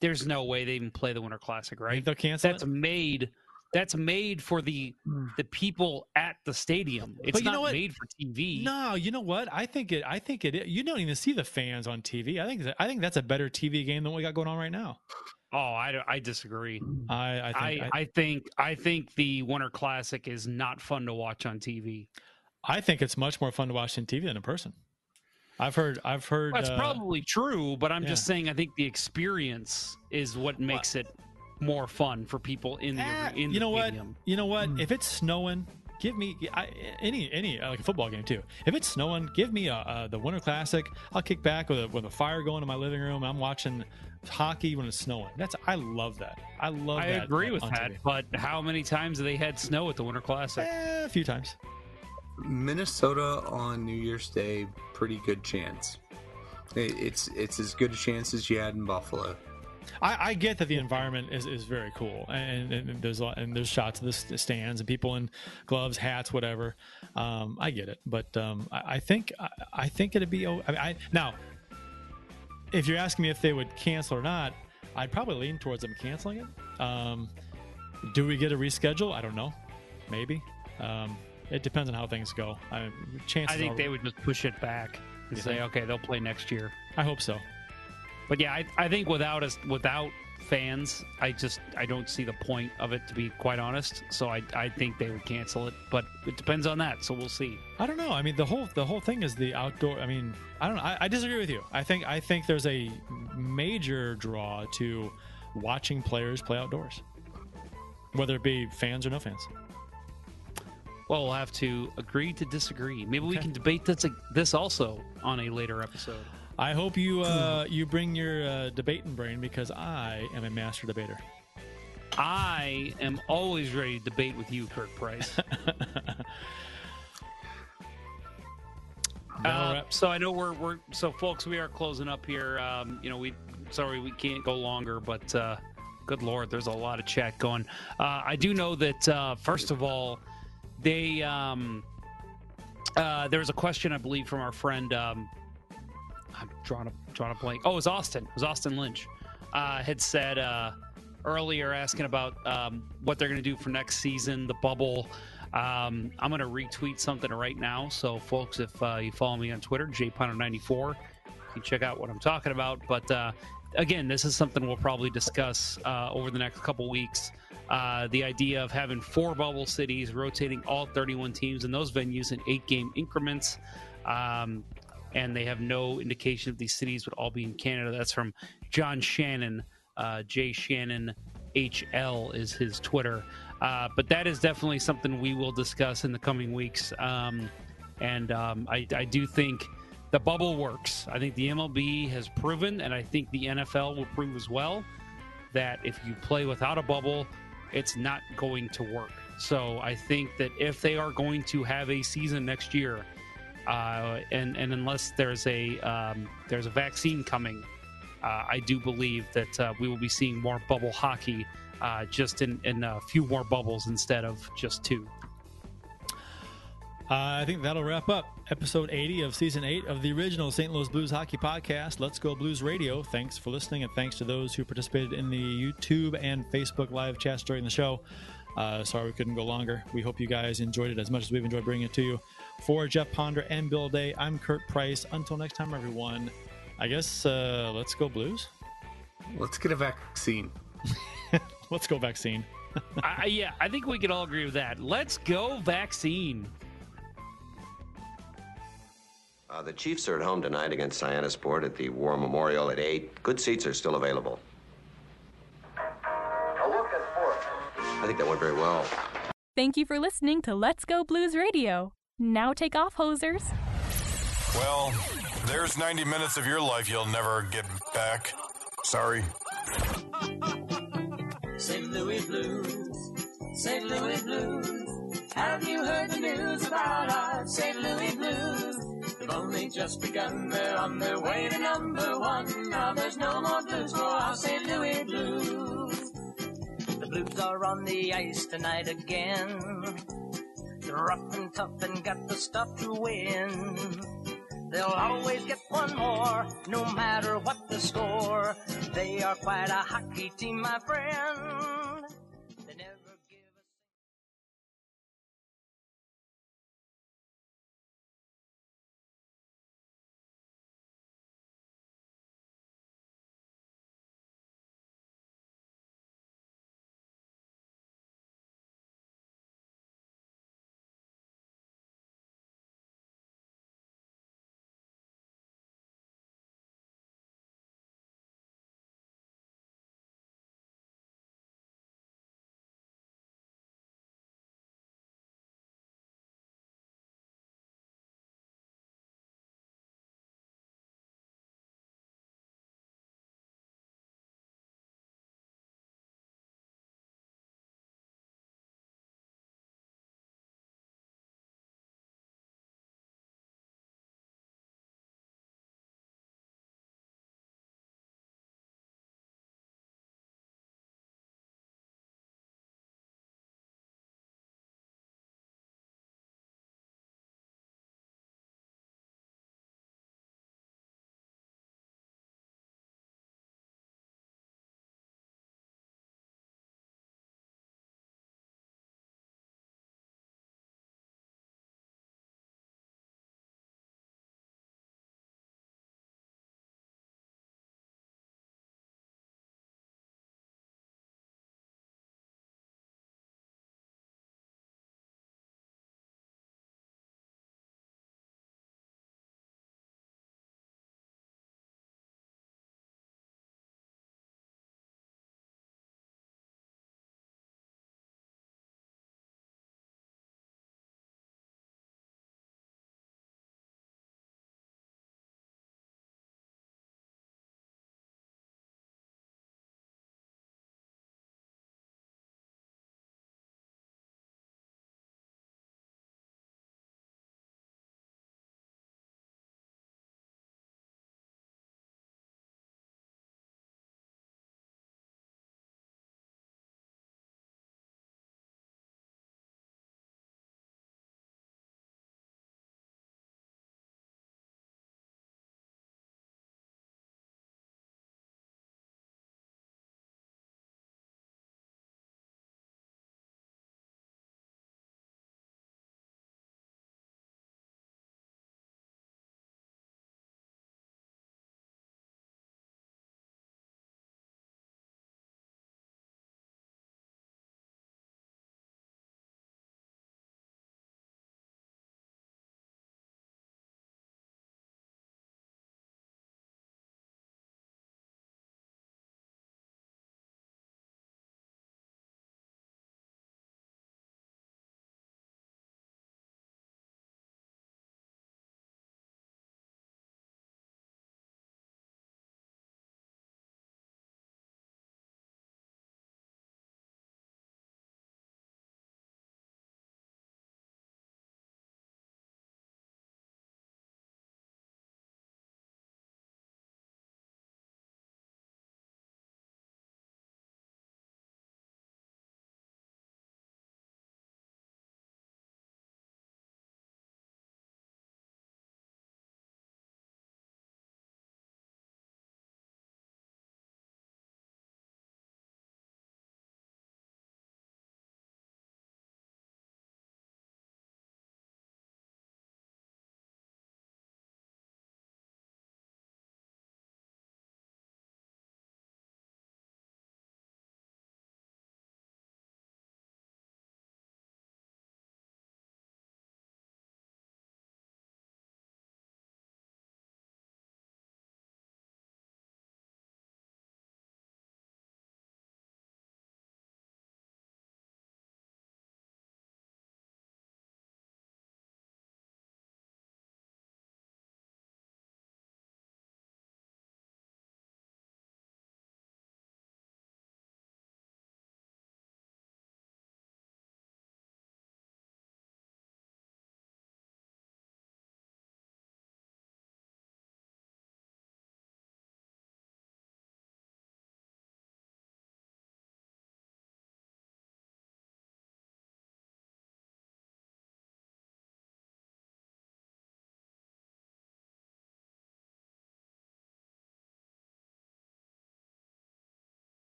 there's no way they even play the Winter Classic, right? they'll cancel That's it. made. That's made for the the people at the stadium. It's But you not know what? made for TV. No, you know what? I think it. I think it. You don't even see the fans on TV. I think. I think that's a better TV game than what we got going on right now. Oh, I, I disagree. I. I I, think. I, think I think the Winter Classic is not fun to watch on TV. I, think it's much more fun to watch on TV than in person. I've heard. I've heard. That's uh, probably true, but I'm just saying I think the experience is what makes it more fun for people in the eh, in you the know what? stadium. You know what? If it's snowing, give me I, any any uh, like a football game too. If it's snowing, give me a, uh the Winter Classic. I'll kick back with a, with a fire going in my living room. I'm watching hockey when it's snowing. That's I love that. I love that. I that. agree with that, TV. but how many times have they had snow at the Winter Classic? Eh, a few times. Minnesota on New Year's Day, pretty good chance. It- It's it's as good a chance as you had in Buffalo. I, I get that the environment is, is very cool, and, and there's a lot, and there's shots of the stands and people in gloves, hats, whatever. Um, I get it, but um, I, I think I, I think it'd be. o- I, I now, if you're asking me if they would cancel or not, I'd probably lean towards them canceling it. Um, do we get a reschedule? I don't know. Maybe. Um, it depends on how things go. I, chances I think are- they would just push it back and say, think? okay, they'll play next year. I hope so. But yeah, I, I think without us, without fans, I just I don't see the point of it to be quite honest. So I I think they would cancel it, but it depends on that. So we'll see. I don't know. I mean, the whole the whole thing is the outdoor. I mean, I don't know. I, I disagree with you. I think I think there's a major draw to watching players play outdoors, whether it be fans or no fans. Well, we'll have to agree to disagree. Maybe we can debate this this also on a later episode. I hope you uh, you bring your uh, debating brain because I am a master debater. I am always ready to debate with you, Kurt Price. Uh, so I know we're we're so folks we are closing up here. Um, you know we sorry we can't go longer, but uh, good lord, there's a lot of chat going. Uh, I do know that uh, first of all, they um, uh, there was a question I believe from our friend. Um, I'm a drawing a blank. Oh, it was Austin. It was Austin Lynch. Uh, had said uh, earlier asking about um, what they're going to do for next season, the bubble. Um, I'm going to retweet something right now. So, folks, if uh, you follow me on Twitter, jpounter94, you can check out what I'm talking about. But uh, again, this is something we'll probably discuss uh, over the next couple weeks. Uh, the idea of having four bubble cities, rotating all 31 teams in those venues in eight game increments. Um, and they have no indication if these cities would all be in Canada. That's from John Shannon. Uh, J Shannon HL is his Twitter. Uh, but that is definitely something we will discuss in the coming weeks. Um, and um, I, I do think the bubble works. I think the MLB has proven, and I think the NFL will prove as well, that if you play without a bubble, it's not going to work. So I think that if they are going to have a season next year, uh, and and unless there's a um, there's a vaccine coming, uh, I do believe that uh, we will be seeing more bubble hockey, uh, just in in a few more bubbles instead of just two. Uh, I think that'll wrap up episode 80 of season 8 of the original St. Louis Blues Hockey Podcast, Let's Go Blues Radio. Thanks for listening, and thanks to those who participated in the YouTube and Facebook live chats during the show. Uh, sorry we couldn't go longer. We hope you guys enjoyed it as much as we've enjoyed bringing it to you. For Jeff Ponder and Bill Day, I'm Kurt Price. Until next time, everyone, I guess uh, let's go Blues. Let's get a vaccine. let's go vaccine. I, I- yeah, I think we can all agree with that. Let's go vaccine. Uh, the Chiefs are at home tonight against Sport at the War Memorial at 8. Good seats are still available. I think that went very well. Thank you for listening to Let's Go Blues Radio. Now take off, hosers. Well, there's 90 minutes of your life you'll never get back. Sorry. St. Louis Blues, St. Louis Blues. Have you heard the news about our St. Louis Blues? They've only just begun, they're on their way to number one. Now there's no more blues for our St. Louis Blues. The Blues are on the ice tonight again. Rough and tough and got the stuff to win. They'll always get one more, no matter what the score. They are quite a hockey team, my friend.